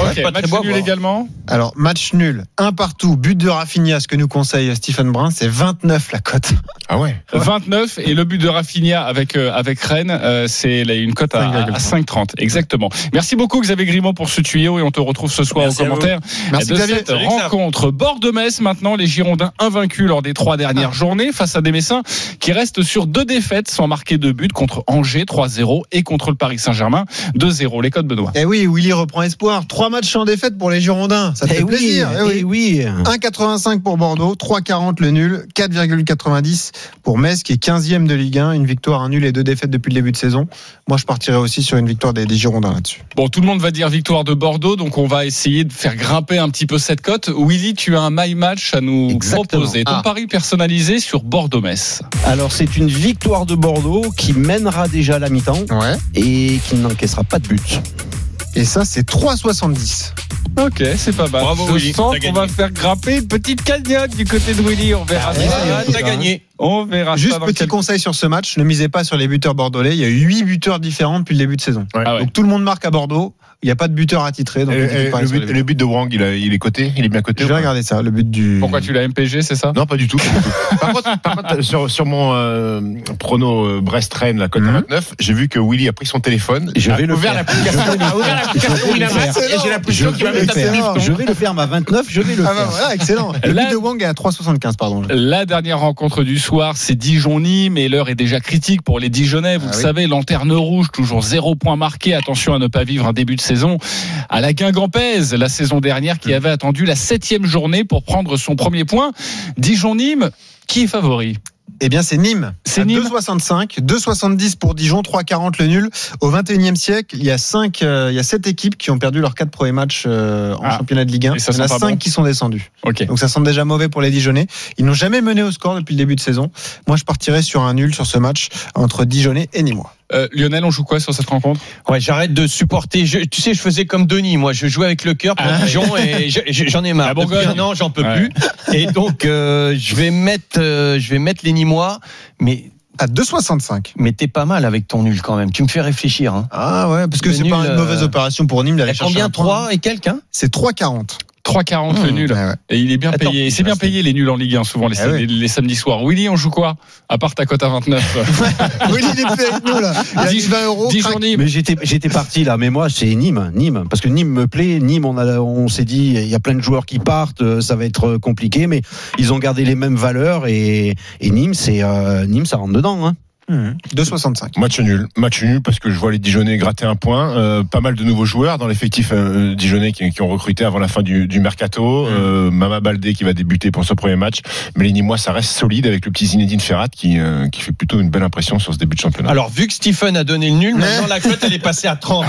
Ok, pas très match beau nul également. Alors, match nul, un partout, but de Rafinha, ce que nous conseille Stephen Brun, c'est 29 la cote. Ah ouais 29 et le but de Rafinha avec euh, avec Rennes, euh, c'est une cote à, à 5,30 exactement. Merci beaucoup Xavier Grimaud pour ce tuyau et on te retrouve ce soir Merci aux commentaires Merci de Xavier. cette Salut, rencontre. Bord de Metz maintenant, les Girondins invaincus lors des trois dernières journées face à des Messins qui restent sur deux défaites sans marquer de but contre Angers 3-0 et contre le Paris Saint-Germain 2-0. Les codes Benoît. Eh oui, Willy reprend espoir. Trois matchs sans défaite pour les Girondins. Ça te fait Eh oui, plaisir. Eh eh oui. oui. 1,85 pour Bordeaux, 3,40 le nul, 4,90 pour Metz qui est 15e de Ligue 1, une victoire, un nul et deux défaites depuis le début de saison. Moi, je partirais aussi sur une victoire des, des Girondins là-dessus. Bon, tout le monde va dire victoire de Bordeaux, donc on va essayer de faire grimper un petit peu cette cote. Willy, tu as un my match à nous Exactement. proposer. Ton Ah. pari personnalisé sur Bordeaux-Metz. Alors c'est une victoire de Bordeaux qui mènera déjà à la mi-temps Ouais. et qui n'encaissera pas de but. Et ça, c'est 3,70. Ok, c'est pas mal. Bravo, Je Willy, sens qu'on va faire grimper une petite cagnotte du côté de Willy. On verra Ah, ouais, t'as gagné. On verra Juste ça petit quel- conseil sur ce match, ne misez pas sur les buteurs bordelais. Il y a eu 8 buteurs différents depuis le début de saison. Ouais. Ah ouais. Donc tout le monde marque à Bordeaux. Il n'y a pas de buteur attitré. Donc Et- n'hésitez et pas à le, but, les le but de Wang, il, a- il est coté? Il est bien coté Je vais regarder ça, le but du. Pourquoi tu l'as MPG, c'est ça? Non, pas du tout. pas du tout. par, contre, par contre, sur, sur mon euh, prono euh, Brest-Rennes, la cote à Mhm. 29, j'ai vu que Willy a pris son téléphone. Je vais a le ouvert faire. l'application. a ouvert l'application Winamax et j'ai l'impression qu'il va mettre. Je vais le faire, ma 29, je vais le Ah bah faire. excellent. Le but de Wang est à 3,75, pardon. La dernière rencontre du soir, c'est Dijon-Nîmes et l'heure est déjà critique pour les Dijonais. Vous Ah le oui. savez, lanterne rouge, toujours zéro point marqué. Attention à ne pas vivre un début de saison à la Guingampèse, la saison dernière Mm. qui avait attendu la septième journée pour prendre son premier point. Dijon-Nîmes, qui est favori? Eh bien, c'est Nîmes. C'est Nîmes 2,65, 2,70 pour Dijon, 3,40 le nul. Au 21e siècle, il y a cinq, euh, il y a sept équipes qui ont perdu leurs quatre premiers matchs euh, en Ah. championnat de Ligue 1. Et ça il y en a sent pas cinq bon. qui sont descendus. Donc ça sent déjà mauvais pour les Dijonais. Ils n'ont jamais mené au score depuis le début de saison. Moi, je partirais sur un nul sur ce match entre Dijonais et Nîmois. Euh, Lionel, on joue quoi sur cette rencontre? Ouais, j'arrête de supporter. Je- tu sais, je faisais comme Denis. Moi, je jouais avec le cœur pour Dijon et je- je- j'en ai marre. Depuis un an, j'en peux Ouais. plus. Et donc, euh, je vais mettre, euh, je vais mettre les Nîmois. Mais, À 2,65. mais t'es pas mal avec ton nul quand même. Tu me fais réfléchir. Hein. Ah ouais, parce que c'est pas une mauvaise opération pour Nîmes d'aller chercher combien un point. 3 et quelques hein? C'est 3,40. 3,40 le Mmh. nul. Ouais, ouais. Et il est bien Attends, payé. C'est bien payé les nuls en Ligue 1 souvent les, Ah ouais. les- les samedis soirs. Willy, on joue quoi? À part ta cote à 29. Oui, il est plus avec nous là. Il a Dix- dit 20 euros. crac. Dijon-Nîmes. Mais j'étais, j'étais parti là, mais moi c'est Nîmes, Nîmes, parce que Nîmes me plaît. Nîmes, on a, on s'est dit, il y a plein de joueurs qui partent, euh, ça va être compliqué, mais ils ont gardé les mêmes valeurs et, et Nîmes, c'est euh, Nîmes, ça rentre dedans. Hein. Mmh. 2,65. Match nul, match nul parce que je vois les Dijonais gratter un point. Euh, pas mal de nouveaux joueurs dans l'effectif euh, Dijonais qui, qui ont recruté avant la fin du, du mercato. Euh, Mama Baldé qui va débuter pour ce premier match. Mais les Nîmois, ça reste solide avec le petit Zinedine Ferrat qui, euh, qui fait plutôt une belle impression sur ce début de championnat. Alors, vu que Stephen a donné le nul, maintenant la cote elle est passée à 30.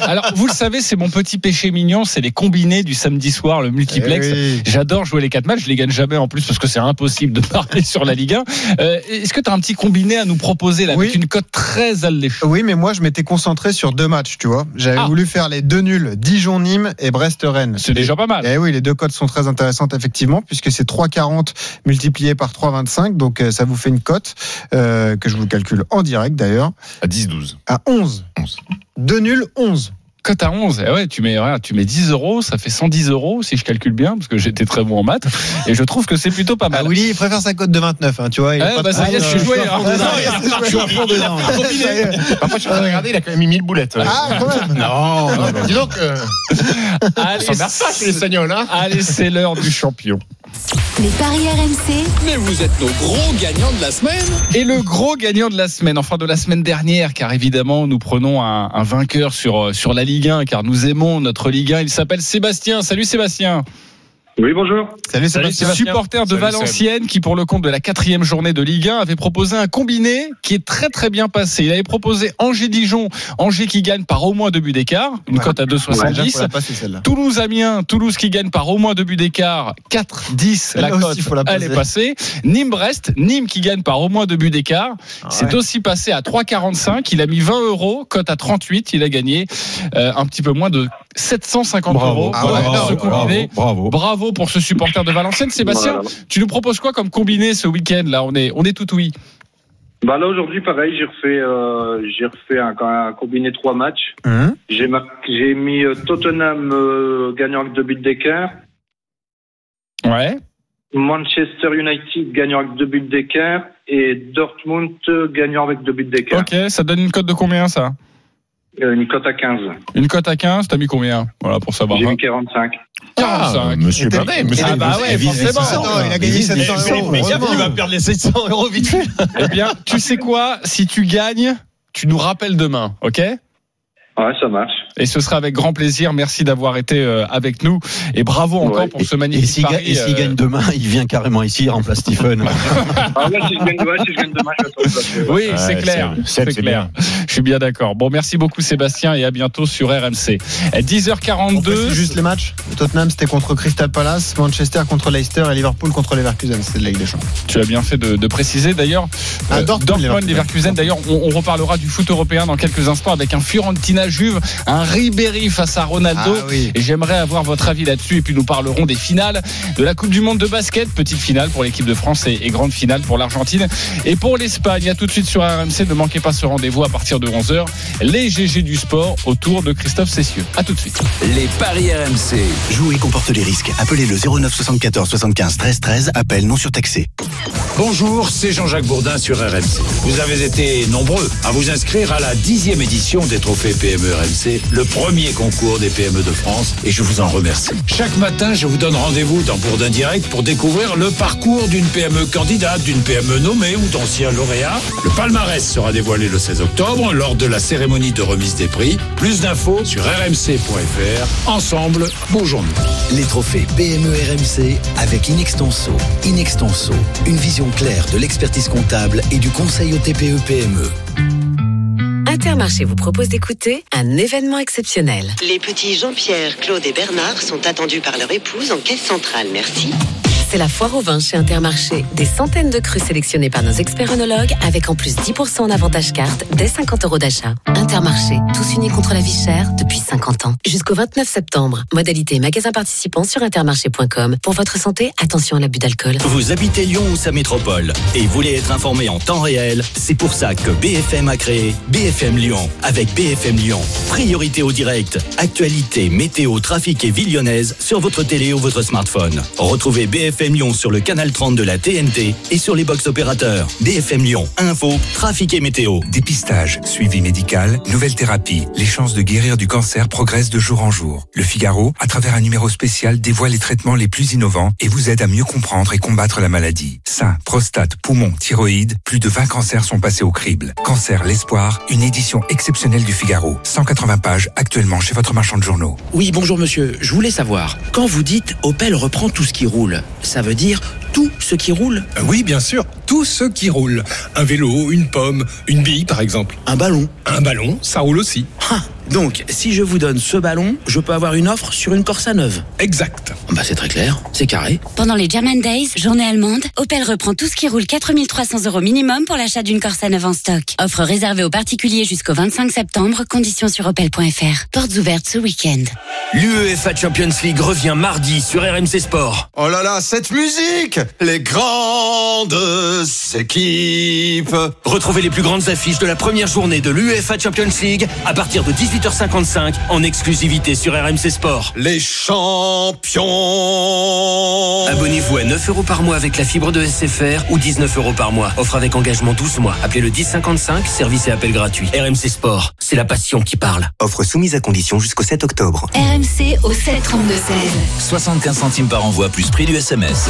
Alors, vous le savez, c'est mon petit péché mignon, c'est les combinés du samedi soir, le multiplex. Eh oui. J'adore jouer les quatre matchs, je les gagne jamais en plus parce que c'est impossible de parler sur la Ligue 1. Euh, Est-ce que tu as un petit combiné à nous proposer là, Oui. avec une cote très alléchante Oui, mais moi je m'étais concentré sur deux matchs, tu vois. J'avais Ah. voulu faire les deux nuls, Dijon-Nîmes et Brest-Rennes. C'est déjà pas mal. Eh oui, les deux cotes sont très intéressantes effectivement, puisque c'est 3,40 multiplié par 3,25, donc euh, ça vous fait une cote euh, que je vous calcule en direct d'ailleurs À 10-12. à 11. 11. Deux nuls, 11. Cote à 11, eh ouais, tu mets, regarde, tu mets 10 euros, ça fait 110 euros si je calcule bien, parce que j'étais très bon en maths, et je trouve que c'est plutôt pas Ah, mal. Willy, il préfère sa cote de 29, hein, tu vois. il Eh, bah, très- ça y est, je suis joué. Ah, hein. Je suis fond dedans. je suis en train de regarder, il a quand même mis 1000 boulettes. Ah, quand même. Non, non, non. Dis donc, euh, hein allez, c'est l'heure du champion. Les paris RMC, Mais vous êtes nos gros gagnants de la semaine. Et le gros gagnant de la semaine, enfin de la semaine dernière, car évidemment nous prenons un, un vainqueur sur, euh, sur la Ligue 1, car nous aimons notre Ligue 1. Il s'appelle Sébastien. Salut Sébastien. Oui, bonjour. Salut, Salut Sébastien. Supporter de Salut, Valenciennes qui, pour le compte de la quatrième journée de Ligue 1, avait proposé un combiné qui est très très bien passé. Il avait proposé Angers-Dijon, Angers qui gagne par au moins deux buts d'écart, une Ouais. cote à Ouais, déjà, 2,70. faut la passer, celle-là. Toulouse-Amiens, Toulouse qui gagne par au moins deux buts d'écart, 4-10, la Là aussi, cote, faut la elle est passée. Nîmes-Brest, Nîmes qui gagne par au moins deux buts d'écart, c'est ouais. aussi passé à 3,45, il a mis 20 euros, cote à 38, il a gagné euh, un petit peu moins de 750 euros Ah Voilà, ouais, pour non, ce combiné. bravo. Bravo pour ce supporter de Valenciennes. Sébastien, Voilà. tu nous proposes quoi comme combiné ce week-end là? On est, on est tout oui. Bah là aujourd'hui pareil, j'ai refait euh, j'ai refait un, un combiné trois matchs. Hum. J'ai mis euh, Tottenham euh, gagnant avec deux buts d'écart, Ouais. Manchester United gagnant avec deux buts d'écart et Dortmund euh, gagnant avec deux buts d'écart. Ok, ça donne une cote de combien ça? Une cote à 15. Une cote à 15, t'as mis combien Voilà pour savoir. J'ai hein. mis 45. 45. Monsieur Et Bardet, monsieur Ah bah ouais, forcément. Il a gagné 700 euros. Mais gaffe, tu vas perdre les 700 euros vite fait. Eh bien, tu sais quoi Si tu gagnes, tu nous rappelles demain, ok Ouais, ça marche. Et ce sera avec grand plaisir. Merci d'avoir été euh, avec nous et bravo encore Ouais. pour ce Et magnifique pari. et s'il euh, gagne demain, il vient carrément ici, il remplace Stephen. Ah ouais, si je gagne, ouais, si je gagne demain, je vais te remplacer, ouais. Oui, Ouais, c'est clair. c'est- clair. Je suis bien d'accord. Bon, merci beaucoup Sébastien et à bientôt sur RMC. À On 10h42. précise juste les matchs. Tottenham, c'était contre Crystal Palace, Manchester contre Leicester et Liverpool contre Leverkusen. C'était de la Ligue des Champions. Tu as bien fait de, de préciser. D'ailleurs, Ah, euh, Dortmund, Dortmund, Leverkusen. Leverkusen. D'ailleurs, on, on reparlera du foot européen dans quelques instants avec un Fiorentina Juve, un Ribéry face à Ronaldo. Ah oui. Et j'aimerais avoir votre avis là-dessus. Et puis nous parlerons des finales de la Coupe du Monde de basket. Petite finale pour l'équipe de France et, et grande finale pour l'Argentine et pour l'Espagne. À tout de suite sur RMC. Ne manquez pas ce rendez-vous à partir de 11h. Les GG du sport autour de Christophe Cessieux. À tout de suite. Les paris RMC. Jouer comporte les risques. Appelez le 09 74 75 13 13. Appel non surtaxé. Bonjour, c'est Jean-Jacques Bourdin sur RMC. Vous avez été nombreux à vous inscrire à la dixième édition des trophées PME RMC, le premier concours des PME de France, et je vous en remercie. Chaque matin, je vous donne rendez-vous dans Bourdin Direct pour découvrir le parcours d'une PME candidate, d'une PME nommée ou d'anciens lauréats. Le palmarès sera dévoilé le 16 octobre lors de la cérémonie de remise des prix. Plus d'infos sur rmc.fr. Ensemble, bougeons-nous. Les trophées PME RMC avec Inextenso. Inextenso, une vision claire de l'expertise comptable et du conseil au TPE PME. Intermarché vous propose d'écouter un événement exceptionnel. Les petits Jean-Pierre, Claude et Bernard sont attendus par leur épouse en caisse centrale. Merci. C'est la foire au vin chez Intermarché. Des centaines de crus sélectionnés par nos experts œnologues avec en plus 10% en avantage carte dès 50 euros d'achat. Intermarché, tous unis contre la vie chère depuis 50 ans. Jusqu'au 29 septembre. Modalité magasin participant sur intermarché.com. Pour votre santé, attention à l'abus d'alcool. Vous habitez Lyon ou sa métropole et voulez être informé en temps réel C'est pour ça que BFM a créé BFM Lyon. Avec BFM Lyon, priorité au direct, actualité, météo, trafic et vie lyonnaise sur votre télé ou votre smartphone. Retrouvez BFM Lyon sur le canal 30 de la TNT et sur les box opérateurs. BFM Lyon, info, trafic et météo. Dépistage, suivi médical, nouvelle thérapie. Les chances de guérir du cancer progressent de jour en jour. Le Figaro, à travers un numéro spécial, dévoile les traitements les plus innovants et vous aide à mieux comprendre et combattre la maladie. Sein, prostate, poumon, thyroïde, plus de 20 cancers sont passés au crible. Cancer, l'espoir, une édition exceptionnelle du Figaro. 180 pages actuellement chez votre marchand de journaux. Oui, bonjour monsieur. Je voulais savoir, quand vous dites Opel reprend tout ce qui roule, ça veut dire tout ce qui roule Oui, bien sûr, tout ce qui roule. Un vélo, une pomme, une bille par exemple. Un ballon Un ballon, ça roule aussi. Ah, donc, si je vous donne ce ballon, je peux avoir une offre sur une Corsa neuve Exact. Bah c'est très clair, c'est carré. Pendant les German Days, journée allemande, Opel reprend tout ce qui roule 4300 euros minimum pour l'achat d'une Corsa neuve en stock. Offre réservée aux particuliers jusqu'au 25 septembre, conditions sur opel.fr. Portes ouvertes ce week-end. L'UEFA Champions League revient mardi sur RMC Sport. Oh là là, cette musique Les grandes équipes Retrouvez les plus grandes affiches de la première journée de l'UEFA Champions League à partir de 18h55 en exclusivité sur RMC Sport. Les champions Abonnez-vous à 9 euros par mois avec la fibre de SFR ou 19 euros par mois. Offre avec engagement 12 mois. Appelez le 1055, service et appel gratuit. RMC Sport, c'est la passion qui parle. Offre soumise à condition jusqu'au 7 octobre. RMC au 7 32 16. 75 centimes par envoi plus prix du SMS.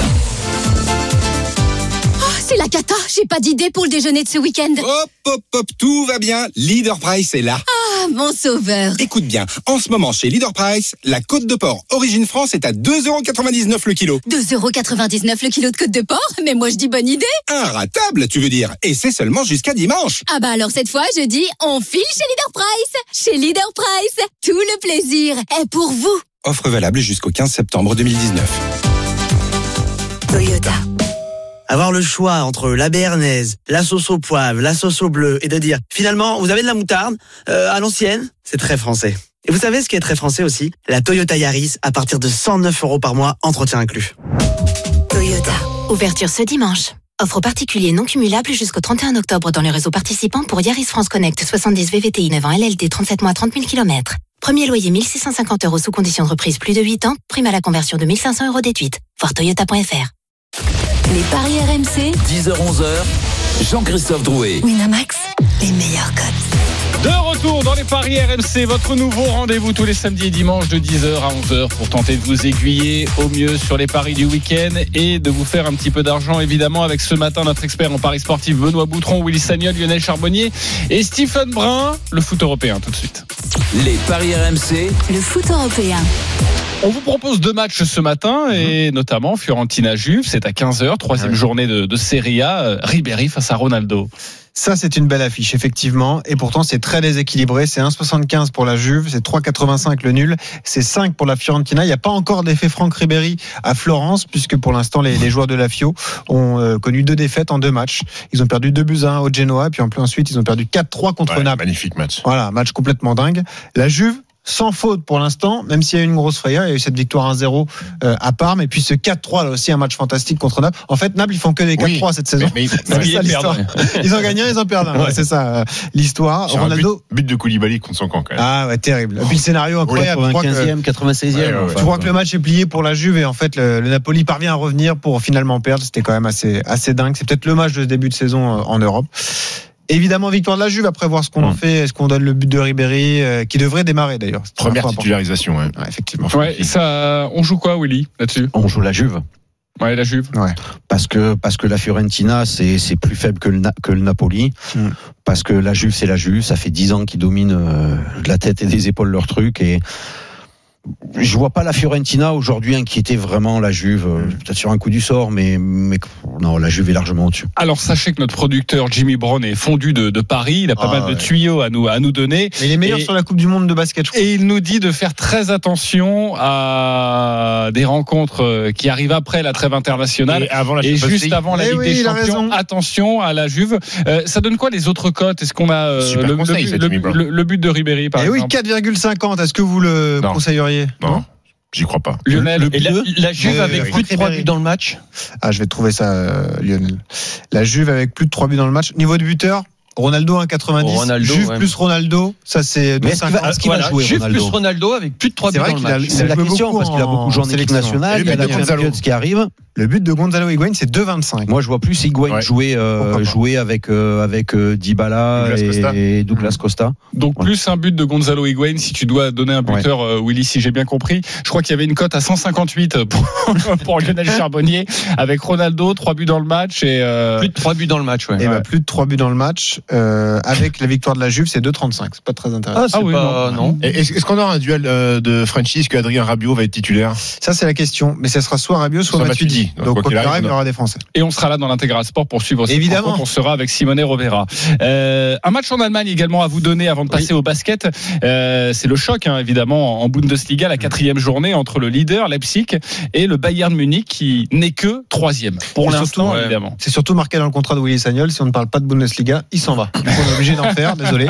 Oh, c'est la cata, j'ai pas d'idée pour le déjeuner de ce week-end. Hop, hop, hop, tout va bien. Leader Price est là. Ah, mon sauveur. Écoute bien, en ce moment chez Leader Price, la côte de porc Origine France est à 2,99€ le kilo. 2,99€ le kilo de côte de porc Mais moi je dis bonne idée. Inratable, tu veux dire. Et c'est seulement jusqu'à dimanche. Ah bah alors cette fois, je dis on file chez Leader Price. Chez Leader Price, tout le plaisir est pour vous. Offre valable jusqu'au 15 septembre 2019. Toyota. Avoir le choix entre la béarnaise, la sauce au poivre, la sauce au bleu et de dire finalement vous avez de la moutarde euh, à l'ancienne, c'est très français. Et vous savez ce qui est très français aussi? La Toyota Yaris à partir de 109 euros par mois, entretien inclus. Toyota. Ouverture ce dimanche. Offre particulier non cumulable jusqu'au 31 octobre dans les réseaux participants pour Yaris France Connect 70 VVTI 9 ans LLD 37 mois 30 000 km. Premier loyer 1650 euros sous condition de reprise plus de 8 ans, prime à la conversion de 1500 euros déduite. Voir toyota.fr. Les paris RMC. 10h-11h, Jean-Christophe Drouet. Winamax, les meilleurs codes. De retour dans les paris RMC, votre nouveau rendez-vous tous les samedis et dimanches de 10h à 11h pour tenter de vous aiguiller au mieux sur les paris du week-end et de vous faire un petit peu d'argent évidemment avec ce matin notre expert en paris sportif Benoît Boutron, Willy Sagnol, Lionel Charbonnier et Stephen Brun, le foot européen tout de suite. Les paris RMC, Le foot européen. On vous propose deux matchs ce matin et notamment Fiorentina Juve, c'est à 15h, troisième journée de, de Serie A, euh, Ribéry face à Ronaldo. Ça, c'est une belle affiche, effectivement. Et pourtant, c'est très déséquilibré. C'est 1,75 pour la Juve, c'est 3,85 le nul, c'est 5 pour la Fiorentina. Il n'y a pas encore d'effet Franck Ribéry à Florence, puisque pour l'instant, les, les joueurs de la Fio ont euh, connu deux défaites en deux matchs. Ils ont perdu 2 buts à 1 au Genoa, puis en plus ensuite, ils ont perdu 4-3 contre Ouais, Naples. Magnifique match. Voilà, match complètement dingue. La Juve, sans faute pour l'instant, même s'il y a eu une grosse frayeur, il y a eu cette victoire 1-0 euh, à Parme, et puis ce 4-3 là aussi un match fantastique contre Naples. En fait, Naples ils font que des 4-3 cette saison. Mais- mais- C'est mais ça ils Ils ont gagné un, ils en perdent un. Ouais, Ouais. c'est ça euh, l'histoire. Ronaldo. but, but de Koulibaly contre son camp quand même. Ah ouais, terrible. Et puis le scénario incroyable. Je crois que- 95e, 96e. Ouais, ouais, ouais. je crois que le match est plié pour la Juve et en fait le, le Napoli parvient à revenir pour finalement perdre. C'était quand même assez assez dingue. C'est peut-être le match de ce début de saison euh, en Europe. Évidemment victoire de la Juve après voir ce qu'on en fait. Est-ce qu'on donne le but de Ribéry euh, qui devrait démarrer d'ailleurs Première titularisation. Ouais. effectivement. Ouais, ça, on joue quoi, Willy, là-dessus? On joue la Juve. Ouais, la Juve. Ouais. Parce que, parce que la Fiorentina, c'est, c'est plus faible que le, Na- que le Napoli. Mm. Parce que la Juve, c'est la Juve. Ça fait 10 ans qu'ils dominent euh, de la tête et des épaules leur truc. Et je vois pas la Fiorentina aujourd'hui inquiéter vraiment la Juve. euh, Peut-être sur un coup du sort, mais, mais non, la Juve est largement au-dessus. Alors sachez que notre producteur Jimmy Brown est fondu de, de Paris, il a pas Ah, mal de tuyaux à nous à nous donner. Mais il est meilleur Et- sur la Coupe du Monde de basket. Je crois. Et il nous dit de faire très attention à des rencontres euh, qui arrivent après la trêve internationale. Et avant la Et juste avant la Eh Ligue oui, des Champions, attention à la Juve. Euh, ça donne quoi les autres cotes? Est-ce qu'on a euh, le, conseil, but- ça, le- Jimmy Brown. le- le but de Ribéry par Eh oui, exemple? 4,50. Est-ce que vous le Non. conseilleriez? Non, j'y crois pas. Lionel, Et la, la Juve avec plus de 3 Ribéry. buts dans le match. Ah, je vais trouver ça, euh, Lionel. La Juve avec plus de 3 buts dans le match. Niveau de buteur, Ronaldo 1,90. Ronaldo, Juve ouais. plus Ronaldo, ça c'est Mais est-ce qu'il va- 2,50. est-ce qu'il va jouer, Juve Ronaldo plus Ronaldo avec plus de 3 C'est buts vrai dans le qu'il a- match. C'est la question parce qu'il a beaucoup joué en équipe sélection. nationale. Il y a la. Champions qui arrive. Le but de Gonzalo Higuain, c'est 2,25. Moi, je vois plus Higuain Ouais. jouer, euh, jouer avec, euh, avec euh, Dybala Douglas Costa. et, et Douglas Costa. Donc Ouais. plus un but de Gonzalo Higuain si tu dois donner un buteur euh, Willy si j'ai bien compris. Je crois qu'il y avait une cote à 158 pour, pour Lionel Charbonnier avec Ronaldo, trois buts dans le match et euh, Plus de 3 buts dans le match, ouais. Et Ouais. bah, plus de 3 buts dans le match. Euh, avec la victoire de la Juve, c'est 2,35. C'est pas très intéressant. Ah, Ah oui, pas. Non. Et Est-ce est-ce qu'on aura un duel euh, de Franchise que Adrien Rabiot va être titulaire? Ça, c'est la question. Mais ça sera soit Rabiot, soit Soit Matuidi. Donc, quoi quoi qu'il arrive, il y aura des Français. et on sera là dans l'intégral sport pour suivre Évidemment. On sera avec Simone Rovera. Euh, un match en Allemagne également à vous donner avant de passer au basket. Euh, c'est le choc hein, évidemment en Bundesliga, la quatrième journée entre le leader Leipzig et le Bayern Munich qui n'est que troisième pour l'instant évidemment. C'est surtout marqué dans le contrat de Willy Sagnol. Si on ne parle pas de Bundesliga, il s'en va. Donc, on est obligé d'en faire. Désolé.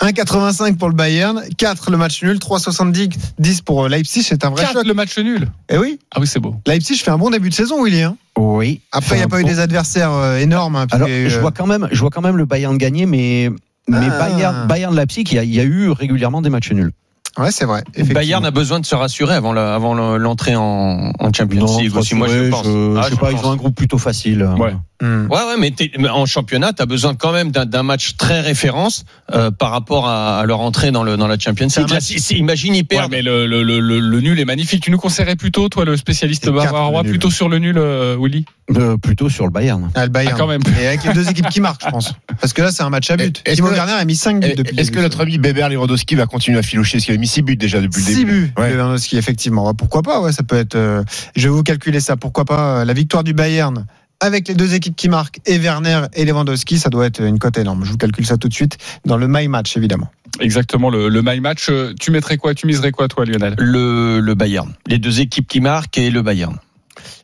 1,85 pour le Bayern. 4 le match nul. 3,70 10 pour Leipzig. C'est un vrai 4 choc. le match nul. Eh oui. Ah oui c'est beau. Leipzig fait un bon début de saison, Willy. hein. Oui. Après, il n'y a pas eu des adversaires euh, énormes. hein, Alors, euh, je vois quand même, je vois quand même le Bayern gagner, mais, mais Ah. Bayern, Bayern Leipzig, il y, a, il y a eu régulièrement des matchs nuls. Ouais, c'est vrai. Bayern a besoin de se rassurer avant la- avant le- l'entrée en, en Champions Non, League aussi. Moi, je pense. je, Ah, je sais je pas, pense. ils ont un groupe plutôt facile. Ouais. Hmm. Ouais, ouais, mais, t'es- mais en championnat, tu as besoin quand même d'un d'un match très référence euh, par rapport à, à leur entrée dans, le, dans la Champions League. Là, match- si, si- imagine, ils Ouais, perdent. mais le, le, le, le- le nul est magnifique. Tu nous conseillerais plutôt, toi, le spécialiste Et bavarois, plutôt sur le nul, euh, Willy? Euh, plutôt sur le Bayern. Ah, le Bayern. Ah, quand même. Et avec les deux équipes qui marquent, je pense. Parce que là, c'est un match à but. Est-ce Timo que- Werner a mis 5 buts Et- depuis. le Est-ce que notre ami Beber Lewandowski va continuer à filocher Parce qu'il a mis 6 buts déjà depuis le 6 début. buts, Ouais. Lewandowski, effectivement. Ouais, Pourquoi pas, ouais, ça peut être. euh, je vais vous calculer ça. Pourquoi pas euh, la victoire du Bayern avec les deux équipes qui marquent et Werner et Lewandowski, ça doit être une cote énorme. Je vous calcule ça tout de suite dans le My Match, évidemment. Exactement, le, le my match. Euh, Tu mettrais quoi Tu miserais quoi, toi, Lionel? Le, le Bayern. Les deux équipes qui marquent et le Bayern.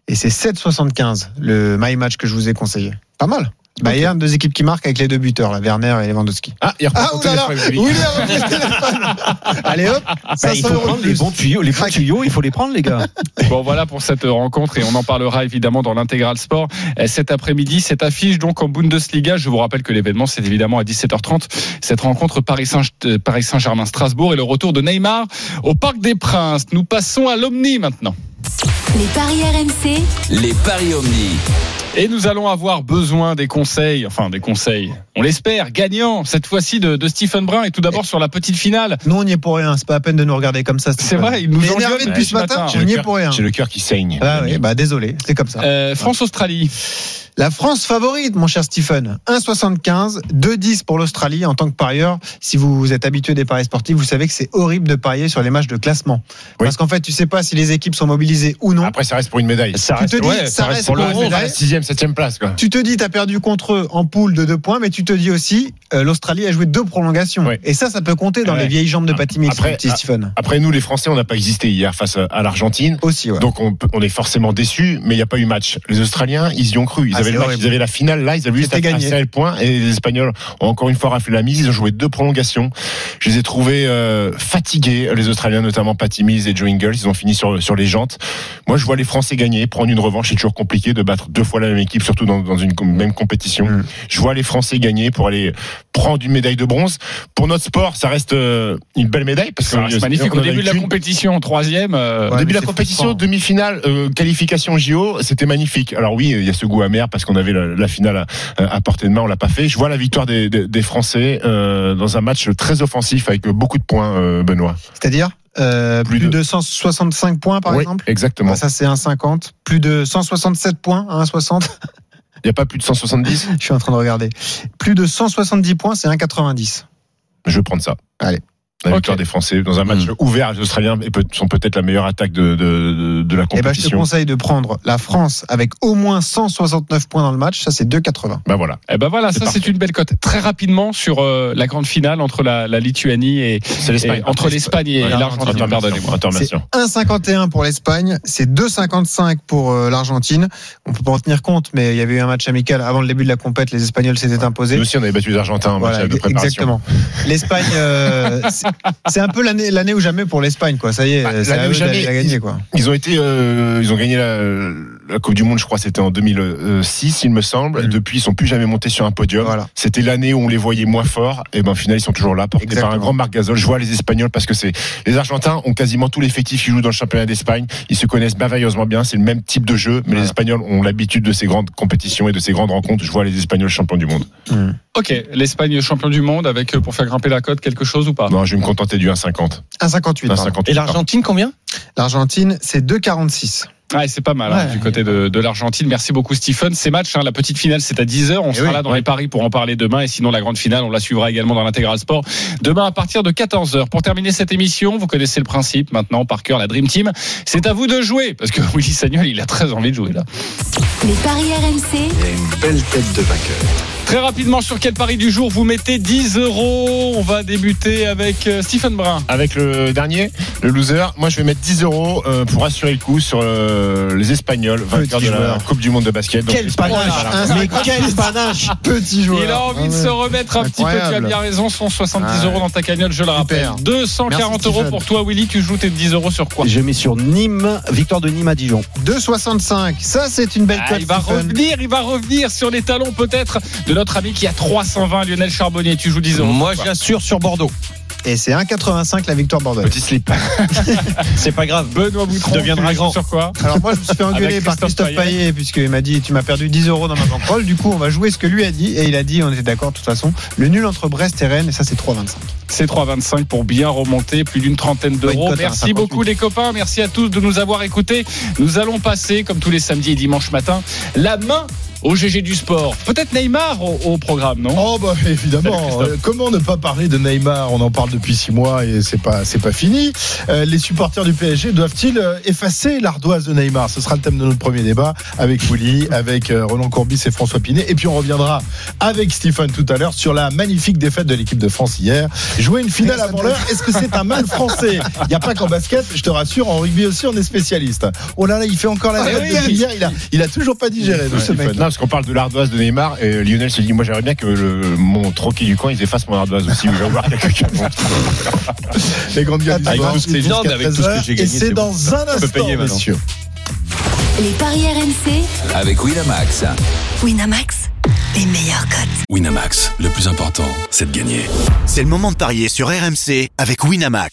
Et c'est 7,75 le My Match que je vous ai conseillé. Pas mal. Bayern, deux équipes qui marquent avec les deux buteurs, là, Werner et Lewandowski. Ah, il reprend Ah, son oulala, téléphone, Willy. Willy a repris le téléphone. Allez hop, Bah, 500 il faut prendre les bons tuyaux, les bons tuyaux, il faut les prendre, les gars. Bon, voilà pour cette rencontre et on en parlera évidemment dans l'intégral sport Euh, cet après-midi. Cette affiche donc en Bundesliga. Je vous rappelle que l'événement c'est évidemment à 17h30. Cette rencontre Paris Saint- euh, Paris Saint-Germain Strasbourg et le retour de Neymar au Parc des Princes. Nous passons à l'Omni maintenant. Les paris RMC, Les paris Omni. Et nous allons avoir besoin des conseils, enfin des conseils, on l'espère, gagnants, cette fois-ci de, de Stephen Brun. Et tout d'abord sur la petite finale. Nous, on n'y est pour rien. C'est pas la peine de nous regarder comme ça. C'est vrai, il nous est énervé depuis ce matin. On n'y est pour rien. J'ai le cœur qui saigne. Ah oui, bah désolé, c'est comme ça. Euh, France-Australie. La France favorite, mon cher Stephen. 1,75, 2,10 pour l'Australie en tant que parieur. Si vous êtes habitué des paris sportifs, vous savez que c'est horrible de parier sur les matchs de classement. Parce qu'en fait, tu sais pas si les équipes sont mobilisées ou non. Après, ça reste pour une médaille. Ça reste- Tu te dis, ouais, ça reste pour médaille. 6ème, 7ème place, quoi. Tu te dis, t'as perdu contre eux en poule de deux points, mais tu te dis aussi, euh, l'Australie a joué deux prolongations. Et ça, ça peut compter dans Ouais. les vieilles jambes de Patty Mills, Après, petit Stephen. Après, nous, les Français, on n'a pas existé hier face à- à l'Argentine. Aussi, ouais. Donc, on est forcément déçus, mais il n'y a pas eu match. Les Australiens, ils y ont cru. Ils Ah, avaient c'est le match, horrible. ils avaient la finale là, ils avaient juste à, à gagné. le point. Et les Espagnols ont encore une fois raflé la mise. Ils ont joué deux prolongations. Je les ai trouvés euh, fatigués, les Australiens, notamment Patty Mills et Joe Ingles. Ils ont fini sur, sur les jantes. Moi, je vois les Français gagner, prendre une revanche. C'est toujours compliqué de battre deux fois la même équipe, surtout dans, dans une com- même compétition. Mm. Je vois les Français gagner pour aller prendre une médaille de bronze. Pour notre sport, ça reste euh, une belle médaille parce que reste magnifique. Au début de la qu'une. compétition, troisième. euh, Au début de la compétition, demi-finale, euh, qualification JO, c'était magnifique. Alors oui, il y a ce goût amer parce qu'on avait la, la finale à, à portée de main, on l'a pas fait. Je vois la victoire des, des, des Français euh, dans un match très offensif avec beaucoup de points, euh, Benoît. C'est-à-dire euh, plus, de- de 165 points, par Oui, exemple exactement. Ah, Ça, c'est 1,50. Plus de 167 points à 1,60. Il n'y a pas plus de 170 Je suis en train de regarder. Plus de 170 points, c'est 1,90. Je vais prendre ça. Allez. La victoire des Français dans un match ouvert, les Australiens et sont peut-être la meilleure attaque de, de, de, de la Eh ben, je te compétition. conseille de prendre la France avec au moins 169 points dans le match. Ça, c'est 2,80. Ben voilà. Eh ben voilà, ça c'est une belle cote. Très rapidement sur euh, la grande finale entre la, la Lituanie et, l'Espagne. et- entre l'Espagne et l'Argentine. intermission. Pardonnez-moi. Intermission. C'est 1,51 pour l'Espagne, c'est 2,55 pour euh, l'Argentine. On peut pas en tenir compte, mais il y avait eu un match amical avant le début de la compète. Les Espagnols s'étaient imposés. Nous aussi, on avait battu les Argentins en Voilà, match de préparation. exactement. L'Espagne, euh, c'est- c'est un peu l'année l'année ou jamais pour l'Espagne, quoi. Ça y est, c'est Bah, L'année à où eux jamais, gagner, quoi. Ils ont été, euh, ils ont gagné la, la Coupe du Monde, je crois, c'était en 2006, il me semble. Mm. Depuis, ils sont plus jamais montés sur un podium. C'était l'année où on les voyait moins forts. Et ben, au final, ils sont toujours là, portés par un Exactement. grand Marc Gasol. Je vois les Espagnols parce que c'est, les Argentins ont quasiment tout l'effectif qui joue dans le championnat d'Espagne. Ils se connaissent merveilleusement bien. C'est le même type de jeu, mais les Espagnols ont l'habitude de ces grandes compétitions et de ces grandes rencontres. Je vois les Espagnols champions du monde. Ok, l'Espagne champion du monde avec euh, pour faire grimper la cote quelque chose ou pas? Non, je vais me contenter du 1,50. 1,58. pardon. 1,58. Et l'Argentine, combien? L'Argentine, c'est 2,46. Ouais, c'est pas mal hein, du côté de, de l'Argentine. Merci beaucoup Stephen. Ces matchs, hein, la petite finale, c'est à 10h. On sera oui. là dans les paris pour en parler demain. Et sinon, la grande finale, on la suivra également dans l'intégral sport demain à partir de 14h. Pour terminer cette émission, vous connaissez le principe maintenant par cœur, la Dream Team. C'est à vous de jouer parce que Willy Sagnol, il a très envie de jouer là. Les paris RMC, Il y a une belle tête de vainqueur. Très rapidement, sur quel pari du jour vous mettez 10 euros? On va débuter avec euh, Stephen Brun. Avec le dernier, le loser, moi je vais mettre 10 euros euh, pour assurer le coup sur euh, les Espagnols, vainqueurs de la joueur. Coupe du Monde de basket. Quel panache, voilà. hein, mais quel panache Petit joueur. Il a envie de Ah ouais. se remettre un petit peu. Tu as bien raison. 170 Ouais. euros dans ta cagnotte, je le rappelle. Super. 240 Merci, euros pour toi, Willy. Tu joues tes 10 euros sur quoi? Je mets sur Nîmes, victoire de Nîmes à Dijon. 2,65. Ça, c'est une belle Ah, cote. il va Stephen. revenir, il va revenir sur les talons peut-être de notre ami qui a 320, Lionel Charbonnier. Tu joues 10 euros. Moi, j'assure sur Bordeaux. Et c'est 1,85 la victoire Bordeaux. Petit slip. C'est pas grave. Benoît Boutron, Deviendra grand. sur quoi Alors moi, je me suis fait engueuler par Christophe Payet, puisqu'il m'a dit tu m'as perdu 10 euros dans ma banquerolle. Du coup, on va jouer ce que lui a dit. Et il a dit, on était d'accord de toute façon, le nul entre Brest et Rennes. Et ça, c'est 3,25. C'est 3,25 pour bien remonter, plus d'une trentaine d'euros. Merci 1,58. beaucoup les copains, merci à tous de nous avoir écoutés. Nous allons passer, comme tous les samedis et dimanches matin, la main au GG du sport. Peut-être Neymar au, au programme, non? Oh bah évidemment. Euh, Comment ne pas parler de Neymar? On en parle depuis six mois et c'est pas c'est pas fini. Euh, les supporters du PSG doivent-ils euh, effacer l'ardoise de Neymar? Ce sera le thème de notre premier débat avec Willy, avec Roland Courbis et François Pinet. Et puis on reviendra avec Stephen tout à l'heure sur la magnifique défaite de l'équipe de France hier. Jouer une finale avant l'heure, est-ce que c'est un mal français? Il n'y a pas qu'en basket, je te rassure, en rugby aussi on est spécialiste. Oh là là, il fait encore la Ah oui. hier. Il a il a toujours pas digéré Ouais, ce mec. Parce qu'on parle de l'ardoise de Neymar et Lionel se dit moi j'aimerais bien que le, mon troquet du coin ils effacent mon ardoise aussi. Je vais voir quelqu'un Les grandes gueules du Avec sport, tout ce que- jusqu'à non, mais avec tout ce que 13 j'ai Et gagné, c'est c'est dans bon. un instant, payer maintenant. messieurs. les paris RMC, Avec Winamax. Winamax, les meilleurs cotes. Winamax, le plus important, c'est de gagner. C'est le moment de parier sur RMC avec Winamax.